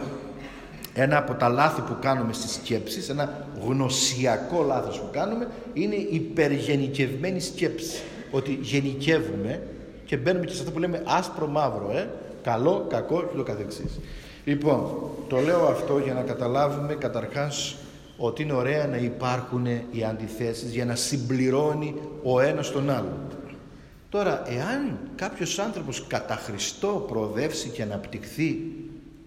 ένα από τα λάθη που κάνουμε στις σκέψεις, ένα γνωσιακό λάθος που κάνουμε, είναι η υπεργενικευμένη σκέψη. Ότι γενικεύουμε και μπαίνουμε και σε αυτό που λέμε άσπρο μαύρο, ε, καλό, κακό και το καθεξής. Λοιπόν, το λέω αυτό για να καταλάβουμε καταρχάς ότι είναι ωραία να υπάρχουν οι αντιθέσεις για να συμπληρώνει ο ένας τον άλλον. Τώρα, εάν κάποιος άνθρωπος κατά Χριστό προοδεύσει και αναπτυχθεί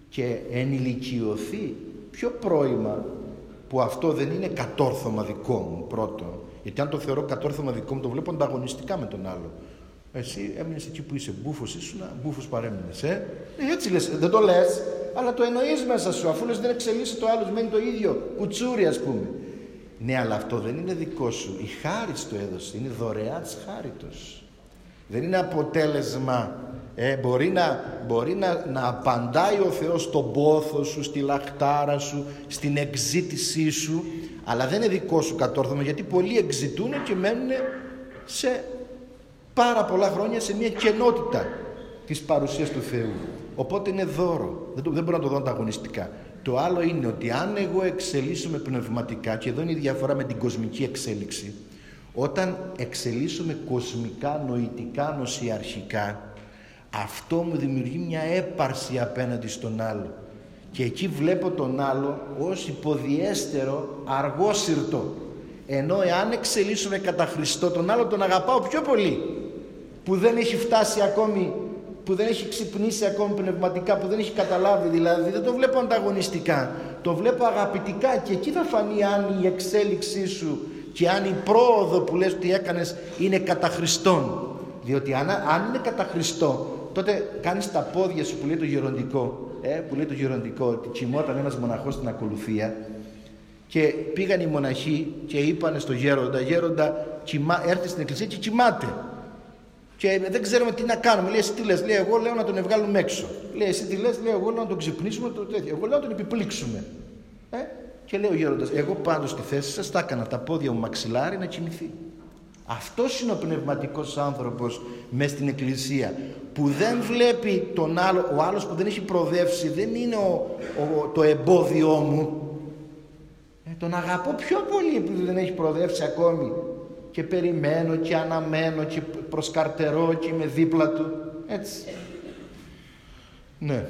και ενηλικιωθεί, ποιο πρόημα που αυτό δεν είναι κατόρθωμα δικό μου πρώτο, γιατί αν το θεωρώ κατόρθωμα δικό μου το βλέπω ανταγωνιστικά με τον άλλο. Εσύ έμεινες εκεί που είσαι, μπούφος ήσουν, μπούφος παρέμεινες. Ε; ε; έτσι λες, δεν το λες, αλλά το εννοείς μέσα σου. Αφού λες δεν εξελίσσει το άλλος, μένει το ίδιο. Κουτσούρι, ας πούμε. Ναι, αλλά αυτό δεν είναι δικό σου. Η χάρη το έδωσε. Είναι δωρεά τη χάριτος. Δεν είναι αποτέλεσμα. Ε, μπορεί να, μπορεί να, να απαντάει ο Θεός στον πόθο σου, στη λαχτάρα σου, στην εξήτησή σου, αλλά δεν είναι δικό σου κατόρθωμα, γιατί πολλοί εξητούν και μένουν σε πάρα πολλά χρόνια σε μια κενότητα της παρουσίας του Θεού. Οπότε είναι δώρο. Δεν, το, δεν μπορώ να το δω ανταγωνιστικά. Το άλλο είναι ότι αν εγώ εξελίσσομαι πνευματικά, και εδώ είναι η διαφορά με την κοσμική εξέλιξη, όταν εξελίσσομαι κοσμικά, νοητικά, νοσιαρχικά, αυτό μου δημιουργεί μια έπαρση απέναντι στον άλλο. Και εκεί βλέπω τον άλλο ως υποδιέστερο, αργόσυρτο. Ενώ εάν εξελίσσομαι κατά Χριστό, τον άλλο τον αγαπάω πιο πολύ που δεν έχει φτάσει ακόμη, που δεν έχει ξυπνήσει ακόμη πνευματικά, που δεν έχει καταλάβει δηλαδή, δεν το βλέπω ανταγωνιστικά, το βλέπω αγαπητικά και εκεί θα φανεί αν η εξέλιξή σου και αν η πρόοδο που λες ότι έκανες είναι κατά Χριστόν. Διότι αν, αν είναι κατά Χριστό, τότε κάνεις τα πόδια σου που λέει το γεροντικό, ε, που λέει το γεροντικό, ότι κοιμόταν ένας μοναχός στην ακολουθία και πήγαν οι μοναχοί και είπαν στο γέροντα, γέροντα, έρθει στην εκκλησία και κοιμάται. Και δεν ξέρουμε τι να κάνουμε. Λέει, εσύ τι λες, λέει, εγώ λέω να τον βγάλουμε έξω. Λέει, εσύ τι λες, λέει, εγώ λέω να τον ξυπνήσουμε, το τέτοιο. Εγώ λέω να τον επιπλήξουμε. Ε; Και λέει ο γέροντας, εγώ πάντως στη θέση σας τα έκανα τα πόδια μου μαξιλάρι να κοιμηθεί. Αυτός είναι ο πνευματικός άνθρωπος μες στην εκκλησία που δεν βλέπει τον άλλο, ο άλλος που δεν έχει προδεύσει, δεν είναι ο, ο, το εμπόδιό μου. Ε, τον αγαπώ πιο πολύ επειδή δεν έχει προδεύσει ακόμη και περιμένω και αναμένω και προσκαρτερώ και είμαι δίπλα του. Έτσι. Ναι.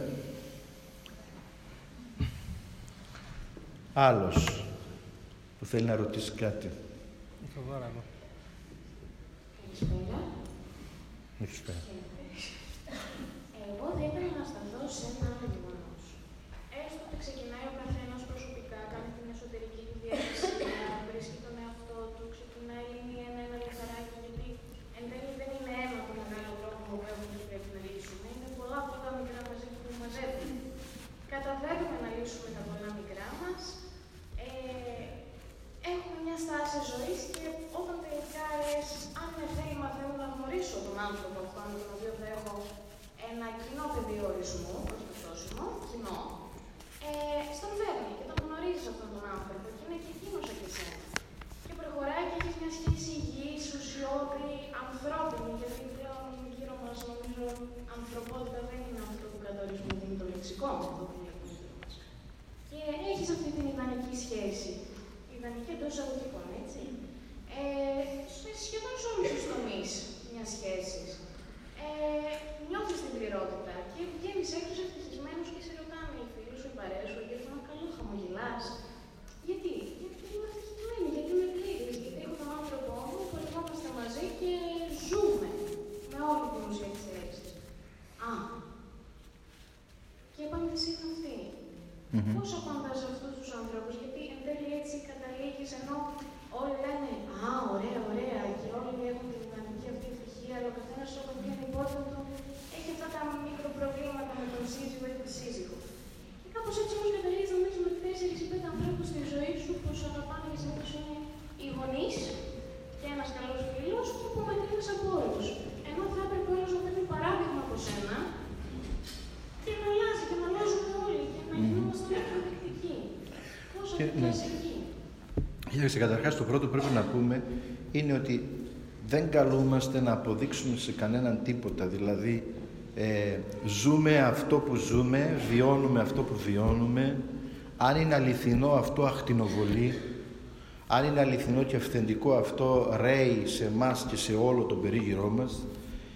Άλλος που θέλει να ρωτήσει κάτι. Καλησπέρα. Εγώ θα ήθελα να σταθώ σε ένα γεγονό. Έστω ότι ξεκινάει ο καθένα προσωπικά, κάνει την εσωτερική του διαδικασία, βρίσκει τον εαυτό του, ξεκινάει λύνει ένα-ένα λιθαράκι, γιατί εν τέλει δεν είναι ένα το μεγάλο πρόβλημα που έχουμε και πρέπει να λύσουμε. Είναι πολλά από τα μικρά μαζί που μαζεύουν. Καταφέρουμε να λύσουμε τα πολλά μικρά μα. Ε, έχουμε μια στάση ζωή και όταν τελικά λες, αν με θέλει μαθαίνω να γνωρίσω τον άνθρωπο αυτόν με τον οποίο θα έχω ένα κοινό πεδίο ορισμού, προσωπικό κοινό, ε, στον φέρνει και τον γνωρίζει αυτόν τον άνθρωπο και είναι και εκείνο σαν και εσένα. Και προχωράει και έχει μια σχέση υγιή, ουσιώδη, ανθρώπινη, γιατί πλέον γύρω μα νομίζω ανθρωπότητα δεν είναι αυτό που κατορίζουμε ότι είναι το λεξικό μα, το που Και έχει αυτή την ιδανική σχέση. Ιδανική εντό εισαγωγικών, έτσι. Ε, σχεδόν σε όλου του τομεί μια σχέση. Ε, νιώθει την πληρότητα και βγαίνει έξω ευτυχισμένο και σε ρωτάνε οι φίλοι σου, οι παρέ σου, Mm-hmm. Πώς απαντάς αυτούς τους ανθρώπους, γιατί εν τέλει έτσι καταλήγεις ενώ όλοι λένε «Α, ωραία, ωραία» και όλοι έχουν την δυναμική αυτή ευτυχία, αλλά ο καθένας όταν βγαίνει η πόρτα του έχει αυτά τα μικροπροβλήματα με τον σύζυγο ή τη σύζυγο. Και κάπως έτσι όμως καταλήγεις νομίζω με τέσσερις ή πέντε ανθρώπους στη ζωή σου που σου αγαπάνε και σε είναι οι γονείς και ένας καλός φίλος που μακρύνεις από όλους. Ενώ θα έπρεπε όλος να παίρνει παράδειγμα από σένα και να αλλάζει και να αλλάζουμε όλοι και να γινόμαστε όλοι προδεικτικοί. Πώς θα ναι. εκεί. Κοίταξε, καταρχάς το πρώτο που πρέπει να πούμε είναι ότι δεν καλούμαστε να αποδείξουμε σε κανέναν τίποτα. Δηλαδή, ε, ζούμε αυτό που ζούμε, βιώνουμε αυτό που βιώνουμε. Αν είναι αληθινό αυτό αχτινοβολεί, αν είναι αληθινό και αυθεντικό αυτό ρέει σε εμάς και σε όλο τον περίγυρό μας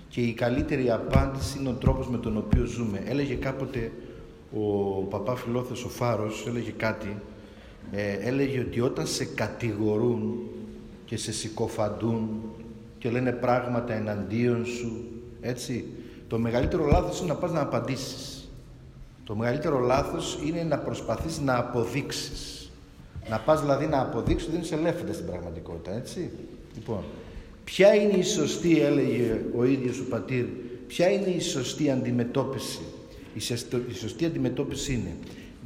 και η καλύτερη απάντηση είναι ο τρόπος με τον οποίο ζούμε. Έλεγε κάποτε ο παπά Φιλόθες ο Φάρος, έλεγε κάτι, ε, έλεγε ότι όταν σε κατηγορούν και σε συκοφαντούν και λένε πράγματα εναντίον σου, έτσι, το μεγαλύτερο λάθος είναι να πας να απαντήσεις. Το μεγαλύτερο λάθος είναι να προσπαθείς να αποδείξεις. Να πας δηλαδή να αποδείξεις ότι δεν είσαι ελεύθερη στην πραγματικότητα, έτσι. Λοιπόν, ποια είναι η σωστή, έλεγε ο ίδιος ο πατήρ, ποια είναι η σωστή αντιμετώπιση; Η σωστή αντιμετώπιση είναι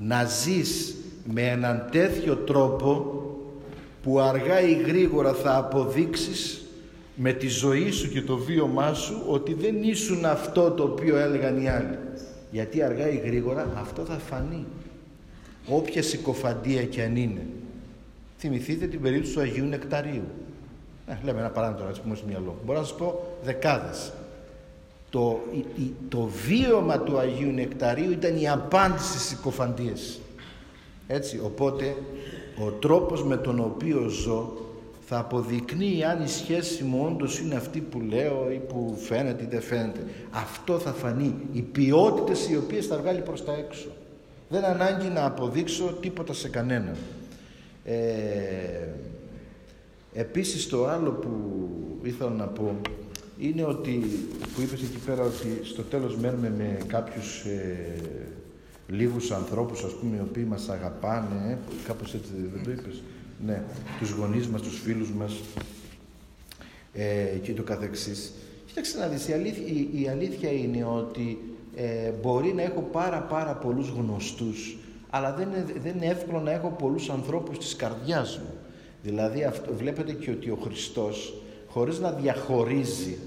να ζεις με έναν τέτοιο τρόπο που αργά ή γρήγορα θα αποδείξεις με τη ζωή σου και το βίωμά σου ότι δεν ήσουν αυτό το οποίο έλεγαν οι άλλοι. Γιατί αργά ή γρήγορα αυτό θα φανεί όποια συκοφαντία και αν είναι. Θυμηθείτε την περίπτωση του Αγίου Νεκταρίου. Ε, λέμε ένα παράδειγμα τώρα, έτσι που μου στο μυαλό. Μπορώ να σας πω δεκάδες. Το, το βίωμα του Αγίου Νεκταρίου ήταν η απάντηση στις συκοφαντίες. Έτσι, οπότε ο τρόπος με τον οποίο ζω θα αποδεικνύει αν η σχέση μου όντως είναι αυτή που λέω ή που φαίνεται ή δεν φαίνεται. Αυτό θα φανεί. Οι ποιότητες οι οποίες θα βγάλει προς τα έξω. Δεν ανάγκη να αποδείξω τίποτα σε κανέναν. Ε, επίσης το άλλο που ήθελα να πω είναι ότι που είπες εκεί πέρα ότι στο τέλος μένουμε με κάποιους ε, λίγους ανθρώπους ας πούμε οι οποίοι μας αγαπάνε ε, κάπως έτσι δεν το είπες ναι, τους γονείς μας, τους φίλους μας ε, και το καθεξής κοίταξε να δεις η αλήθεια, η αλήθεια είναι ότι ε, μπορεί να έχω πάρα πάρα πολλούς γνωστούς αλλά δεν είναι, δεν είναι εύκολο να έχω πολλούς ανθρώπους της καρδιάς μου. Δηλαδή αυτό, βλέπετε και ότι ο Χριστός χωρίς να διαχωρίζει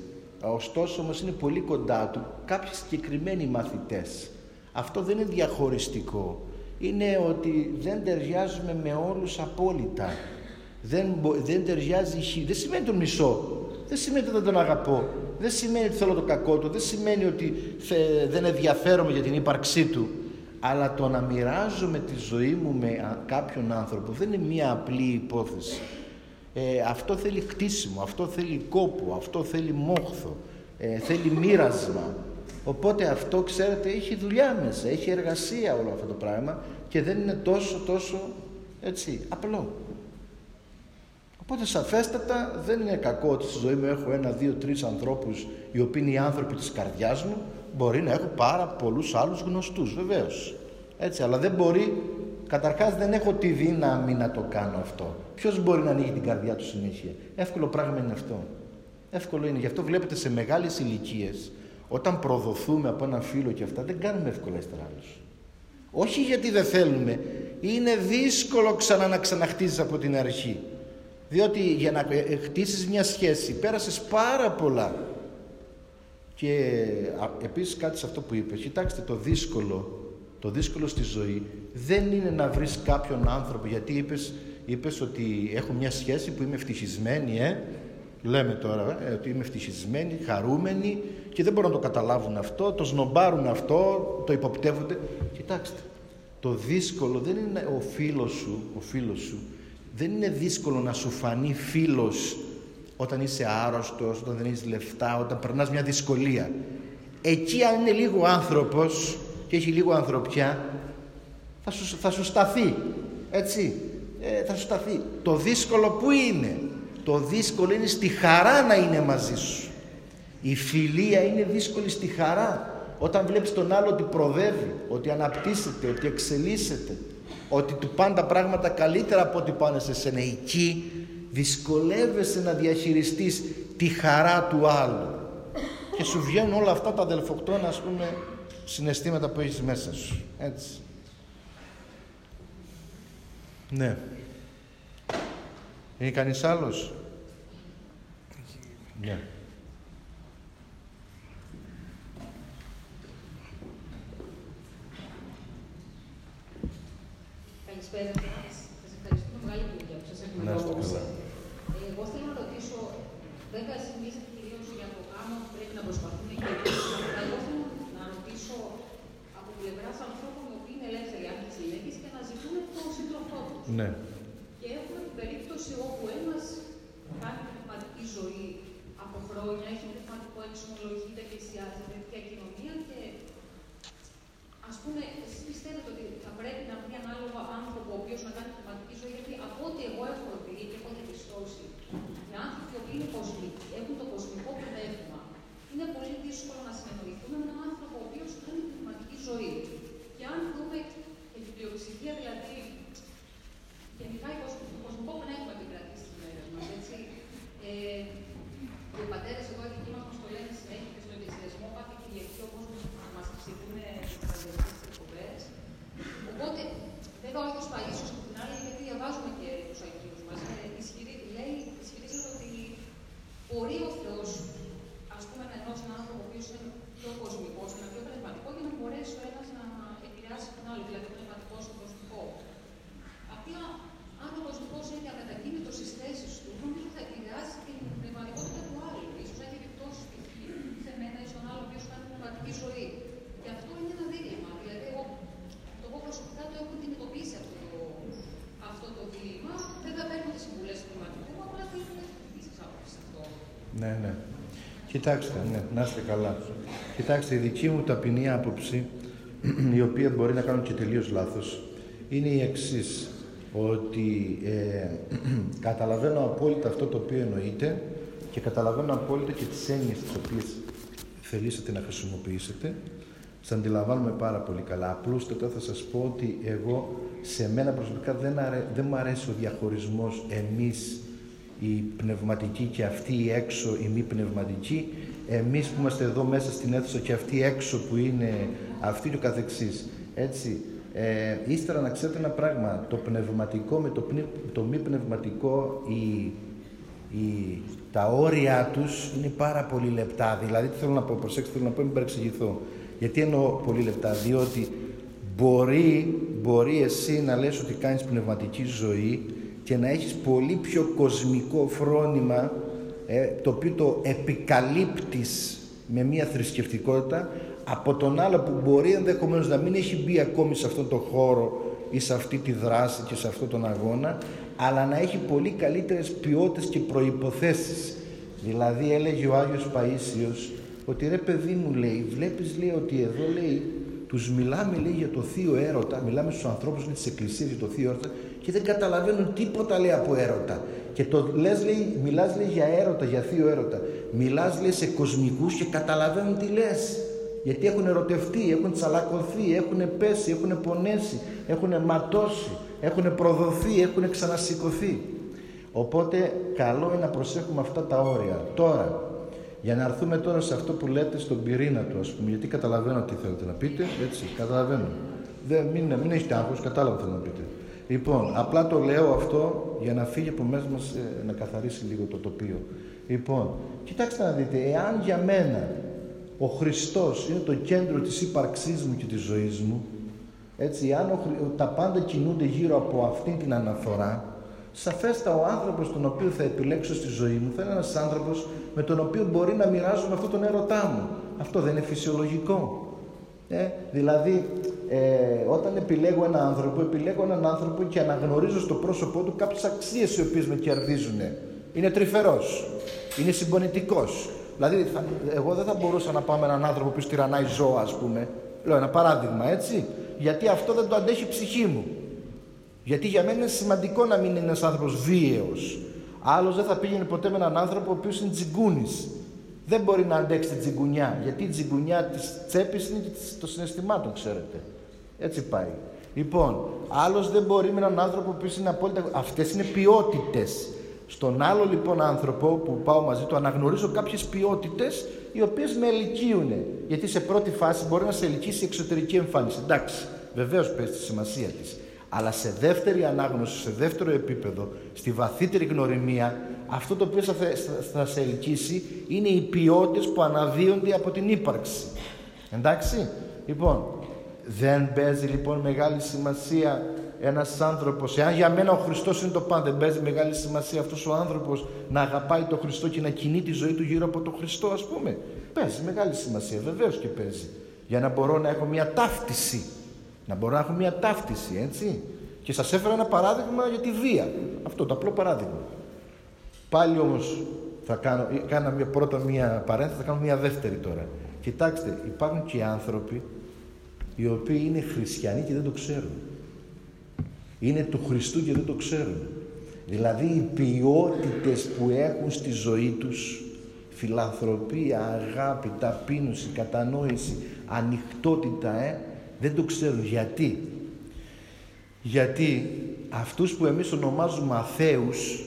ωστόσο όμως είναι πολύ κοντά του κάποιοι συγκεκριμένοι μαθητές. Αυτό δεν είναι διαχωριστικό. Είναι ότι δεν ταιριάζουμε με όλους απόλυτα. Δεν, δεν ταιριάζει, δεν σημαίνει τον μισό. Δεν σημαίνει ότι δεν τον αγαπώ. Δεν σημαίνει ότι θέλω το κακό του. Δεν σημαίνει ότι δεν ενδιαφέρομαι για την ύπαρξή του. Αλλά το να μοιράζομαι τη ζωή μου με κάποιον άνθρωπο δεν είναι μία απλή υπόθεση. Ε, αυτό θέλει χτίσιμο, αυτό θέλει κόπο, αυτό θέλει μόχθο, ε, θέλει μοίρασμα. Οπότε αυτό, ξέρετε, έχει δουλειά μέσα, έχει εργασία όλο αυτό το πράγμα και δεν είναι τόσο, τόσο, έτσι, απλό. Οπότε σαφέστατα δεν είναι κακό ότι στη ζωή μου έχω ένα, δύο, τρεις ανθρώπους οι οποίοι είναι οι άνθρωποι της καρδιάς μου. Μπορεί να έχω πάρα πολλούς άλλους γνωστούς βεβαίως. Έτσι, αλλά δεν μπορεί, καταρχάς δεν έχω τη δύναμη να το κάνω αυτό. Ποιος μπορεί να ανοίγει την καρδιά του συνέχεια; Εύκολο πράγμα είναι αυτό. Εύκολο είναι. Γι' αυτό βλέπετε σε μεγάλες ηλικίες, όταν προδοθούμε από έναν φίλο και αυτά, δεν κάνουμε εύκολα ύστερα άλλους. Όχι γιατί δεν θέλουμε. Είναι δύσκολο ξανά να ξαναχτίζεις από την αρχή. Διότι για να χτίσεις μια σχέση πέρασες πάρα πολλά. Και επίσης κάτι σε αυτό που είπες, κοιτάξτε το δύσκολο, το δύσκολο στη ζωή δεν είναι να βρεις κάποιον άνθρωπο, γιατί είπες, είπες ότι έχω μια σχέση που είμαι ευτυχισμένη, ε, λέμε τώρα ε, ότι είμαι ευτυχισμένη, χαρούμενη και δεν μπορούν να το καταλάβουν αυτό, το σνομπάρουν αυτό, το υποπτεύονται. Κοιτάξτε, το δύσκολο δεν είναι ο φίλος σου, ο φίλος σου δεν είναι δύσκολο να σου φανεί φίλος όταν είσαι άρρωστος, όταν δεν έχεις λεφτά, όταν περνάς μια δυσκολία. Εκεί αν είναι λίγο άνθρωπος και έχει λίγο ανθρωπιά, θα σου, θα σου σταθεί. Έτσι, ε, θα σου σταθεί. Το δύσκολο που είναι; Το δύσκολο είναι στη χαρά να είναι μαζί σου. Η φιλία είναι δύσκολη στη χαρά. Όταν βλέπεις τον άλλο ότι προδεύει, ότι αναπτύσσεται, ότι εξελίσσεται, ότι του πάνε τα πράγματα καλύτερα από ό,τι πάνε σε σένα, εκεί δυσκολεύεσαι να διαχειριστείς τη χαρά του άλλου. Και σου βγαίνουν όλα αυτά τα αδελφοκτώνα, ας πούμε, συναισθήματα που έχεις μέσα σου. Έτσι. Ναι. Είναι κανείς άλλος; Ναι. Καλησπέρα σας. Σας ευχαριστούμε μεγάλη δουλειά που σας έχουμε εδώ. Ε, εγώ θέλω να ρωτήσω, βέβαια μιλήσατε κυρίως για το γάμο που πρέπει να προσπαθούν και οι Εγώ θέλω να ρωτήσω από πλευράς ανθρώπων που είναι ελεύθεροι άντρε γυναίκε και να ζητούν τον σύντροφό τους. Ναι. Και έχουμε την περίπτωση όπου ένας κάνει πνευματική ζωή από χρόνια, έχει πνευματικό εξομολογεί, πλησιάζει τέτοια κοινωνία και ας πούμε, εσείς πιστεύετε ότι θα πρέπει να βρει ανάλογο άνθρωπο ο οποίος να κάνει πνευματική ζωή, γιατί από ό,τι εγώ έχω δει και έχω διαπιστώσει, οι άνθρωποι που είναι κοσμικοί, έχουν το κοσμικό πνεύμα, είναι πολύ δύσκολο να συνεννοηθούν με έναν άνθρωπο ο οποίος κάνει πνευματική ζωή. Και αν δούμε και την πλειοψηφία, δηλαδή, γενικά το κοσμικό πνεύμα επικρατεί στι μέρε μας, έτσι. Ε, οι πατέρε εδώ οι δικοί μας μας το λένε συνέχεια και στον εκκλησιασμό, πάτε Κυριακή, όπω μας εξηγούν στι παντελικέ εκπομπές. Οπότε, βέβαια, ο Άγιο Παΐσιο από την άλλη, γιατί διαβάζουμε και τους Αγίου μας, λέει, ισχυρίζεται ότι μπορεί ο Θεός, ας πούμε, να ενώσει έναν άνθρωπο ο οποίος είναι πιο κοσμικός, ένα πιο πνευματικό, για να μπορέσει ο ένας να επηρεάσει τον άλλο, δηλαδή ο πνευματικό στον κοσμικό. Απλά, αν ο κοσμικό έχει αμετακίνητο στις θέσεις του, νομίζω θα επηρεάσει την πνευματικότητα του άλλου. σω έχει επιπτώσεις σε μένα ή στον άλλο, ο οποίος κάνει πνευματική ζωή. Και αυτό είναι ένα δίλημα. Δηλαδή, εγώ, το εγώ προσωπικά το έχω αντιμετωπίσει αυτό το, αυτό το δίλημα. Δεν θα παίρνω τις συμβουλές του πνευματικού, απλά θέλω να δική σα άποψη σε αυτό. Ναι, ναι. Κοιτάξτε, ναι, να είστε καλά. Κοιτάξτε, η δική μου ταπεινή άποψη, η οποία μπορεί να κάνω και τελείως λάθος, είναι η εξής ότι ε, καταλαβαίνω απόλυτα αυτό το οποίο εννοείτε και καταλαβαίνω απόλυτα και τις έννοιες τις οποίες θελήσατε να χρησιμοποιήσετε. Σας αντιλαμβάνομαι πάρα πολύ καλά. Απλούστατα θα σας πω ότι εγώ, σε μένα προσωπικά δεν, αρέ, δεν μου αρέσει ο διαχωρισμός εμείς οι πνευματικοί και αυτοί οι έξω οι μη πνευματικοί, εμείς που είμαστε εδώ μέσα στην αίθουσα και αυτοί έξω που είναι αυτοί και ο καθεξής. Έτσι, ε, ύστερα να ξέρετε ένα πράγμα, το πνευματικό με το, το μη πνευματικό, η, η, τα όρια τους είναι πάρα πολύ λεπτά. Δηλαδή, τι θέλω να πω, προσέξτε, θέλω να πω, μην παρεξηγηθώ. Γιατί εννοώ πολύ λεπτά, διότι μπορεί, μπορεί εσύ να λες ότι κάνεις πνευματική ζωή και να έχεις πολύ πιο κοσμικό φρόνημα ε, το οποίο το επικαλύπτεις με μια θρησκευτικότητα από τον άλλο που μπορεί ενδεχομένως να μην έχει μπει ακόμη σε αυτόν τον χώρο ή σε αυτή τη δράση και σε αυτόν τον αγώνα αλλά να έχει πολύ καλύτερες ποιότητες και προϋποθέσεις. Δηλαδή έλεγε ο Άγιος Παΐσιος ότι ρε παιδί μου λέει, βλέπεις λέει ότι εδώ λέει τους μιλάμε λέει για το θείο έρωτα, μιλάμε στους ανθρώπους της Εκκλησίας για το θείο έρωτα και δεν καταλαβαίνουν τίποτα λέει από έρωτα. Και το λες λέει, μιλάς λέει για έρωτα, για θείο έρωτα. Μιλάς λέει σε κοσμικούς και καταλαβαίνουν τι λες. Γιατί έχουν ερωτευτεί, έχουν τσαλακωθεί, έχουν πέσει, έχουν πονέσει, έχουν ματώσει, έχουν προδοθεί, έχουν ξανασηκωθεί. Οπότε καλό είναι να προσέχουμε αυτά τα όρια. Τώρα, για να έρθουμε τώρα σε αυτό που λέτε στον πυρήνα του, ας πούμε, γιατί καταλαβαίνω τι θέλετε να πείτε, έτσι, καταλαβαίνω. Δεν, μην, μην έχετε άγχος, κατάλαβα τι θέλετε να πείτε. Λοιπόν, απλά το λέω αυτό για να φύγει από μέσα μας, ε, να καθαρίσει λίγο το τοπίο. Λοιπόν, κοιτάξτε να δείτε, εάν για μένα ο Χριστός είναι το κέντρο της ύπαρξής μου και της ζωής μου, έτσι, αν ο, τα πάντα κινούνται γύρω από αυτήν την αναφορά, σαφέστα ο άνθρωπος τον οποίο θα επιλέξω στη ζωή μου θα είναι ένας άνθρωπος με τον οποίο μπορεί να μοιράζομαι αυτό τον έρωτά μου. Αυτό δεν είναι φυσιολογικό. Ε, δηλαδή, ε, όταν επιλέγω έναν άνθρωπο, επιλέγω έναν άνθρωπο και αναγνωρίζω στο πρόσωπό του κάποιες αξίες οι οποίες με κερδίζουν. Είναι τρυφερός, είναι συμπονητικός. Δηλαδή, θα, εγώ δεν θα μπορούσα να πάω με έναν άνθρωπο που στηρανάει ζώα, ας πούμε. Λέω ένα παράδειγμα, έτσι. Γιατί αυτό δεν το αντέχει η ψυχή μου. Γιατί για μένα είναι σημαντικό να μην είναι ένας άνθρωπος βίαιος. Άλλος δεν θα πήγαινε ποτέ με έναν άνθρωπο ο οποίος είναι τσιγκούνης. δεν μπορεί να αντέξει την τσιγκουνιά. Γιατί η τσιγκουνιά της τσέπης είναι και των συναισθημάτων, ξέρετε. Έτσι πάει. Λοιπόν, άλλος δεν μπορεί με έναν άνθρωπο που είναι απόλυτα. Αυτές είναι ποιότητες. Στον άλλο λοιπόν άνθρωπο που πάω μαζί του αναγνωρίζω κάποιες ποιότητες οι οποίες με ελικίουν. Γιατί σε πρώτη φάση μπορεί να σε ελκύσει η εξωτερική εμφάνιση. Εντάξει, βεβαίως παίζει τη σημασία της. Αλλά σε δεύτερη ανάγνωση, σε δεύτερο επίπεδο, στη βαθύτερη γνωριμία, αυτό το οποίο θα, θα σε ελκύσει είναι οι ποιότητες που αναδύονται από την ύπαρξη. Εντάξει, λοιπόν, δεν παίζει λοιπόν μεγάλη σημασία ένας άνθρωπος, εάν για μένα ο Χριστός είναι το πάντα, δεν παίζει μεγάλη σημασία αυτός ο άνθρωπος να αγαπάει τον Χριστό και να κινεί τη ζωή του γύρω από τον Χριστό, ας πούμε. Παίζει μεγάλη σημασία, βεβαίως και παίζει. Για να μπορώ να έχω μια ταύτιση. Να μπορώ να έχω μια ταύτιση, έτσι. Και σας έφερα ένα παράδειγμα για τη βία. Αυτό το απλό παράδειγμα. Πάλι όμως θα κάνω, κάνα μια, πρώτα μια παρένθεση, θα κάνω μια δεύτερη τώρα. Κοιτάξτε, υπάρχουν και άνθρωποι οι οποίοι είναι χριστιανοί και δεν το ξέρουν. Είναι του Χριστού και δεν το ξέρουν. Δηλαδή οι ποιότητες που έχουν στη ζωή τους φιλανθρωπία, αγάπη, ταπείνωση, κατανόηση, ανοιχτότητα, ε, δεν το ξέρουν. Γιατί; Γιατί αυτούς που εμείς ονομάζουμε αθέους,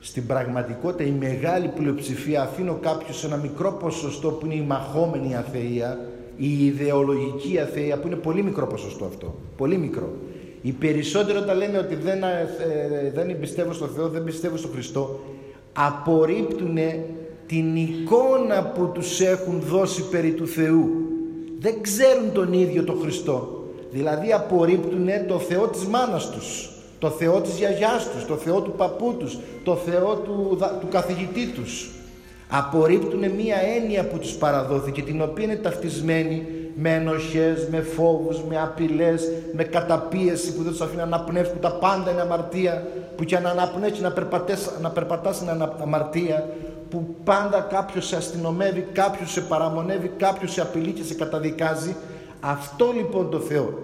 στην πραγματικότητα η μεγάλη πλειοψηφία αφήνω κάποιους σε ένα μικρό ποσοστό που είναι η μαχόμενη αθεία, η ιδεολογική αθεία που είναι πολύ μικρό ποσοστό αυτό, πολύ μικρό. Οι περισσότεροι όταν λένε ότι δεν, ε, δεν πιστεύω στο Θεό, δεν πιστεύω στο Χριστό, απορρίπτουν την εικόνα που τους έχουν δώσει περί του Θεού. Δεν ξέρουν τον ίδιο τον Χριστό. Δηλαδή απορρίπτουν το Θεό της μάνας τους, το Θεό της γιαγιάς τους, το Θεό του παππού τους, το Θεό του, του καθηγητή τους. Απορρίπτουν μία έννοια που τους παραδόθηκε, την οποία είναι ταυτισμένη με ενοχές, με φόβους, με απειλές, με καταπίεση που δεν τους αφήνει να αναπνεύσουν, τα πάντα είναι αμαρτία, που και να αναπνεύσεις να, να περπατάς είναι αμαρτία, που πάντα κάποιος σε αστυνομεύει, κάποιος σε παραμονεύει, κάποιος σε απειλεί και σε καταδικάζει. Αυτό λοιπόν το Θεό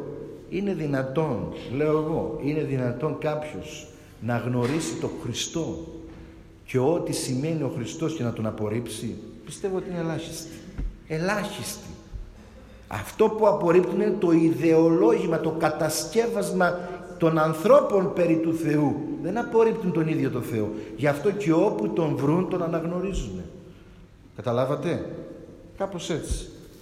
είναι δυνατόν, λέω εγώ, είναι δυνατόν κάποιος να γνωρίσει το Χριστό και ό,τι σημαίνει ο Χριστός και να τον απορρίψει, πιστεύω ότι είναι ελάχιστη. Ελάχιστη. Αυτό που απορρίπτουν είναι το ιδεολόγημα, το κατασκεύασμα των ανθρώπων περί του Θεού. Δεν απορρίπτουν τον ίδιο τον Θεό. Γι' αυτό και όπου τον βρουν τον αναγνωρίζουν. Καταλάβατε; Κάπως έτσι.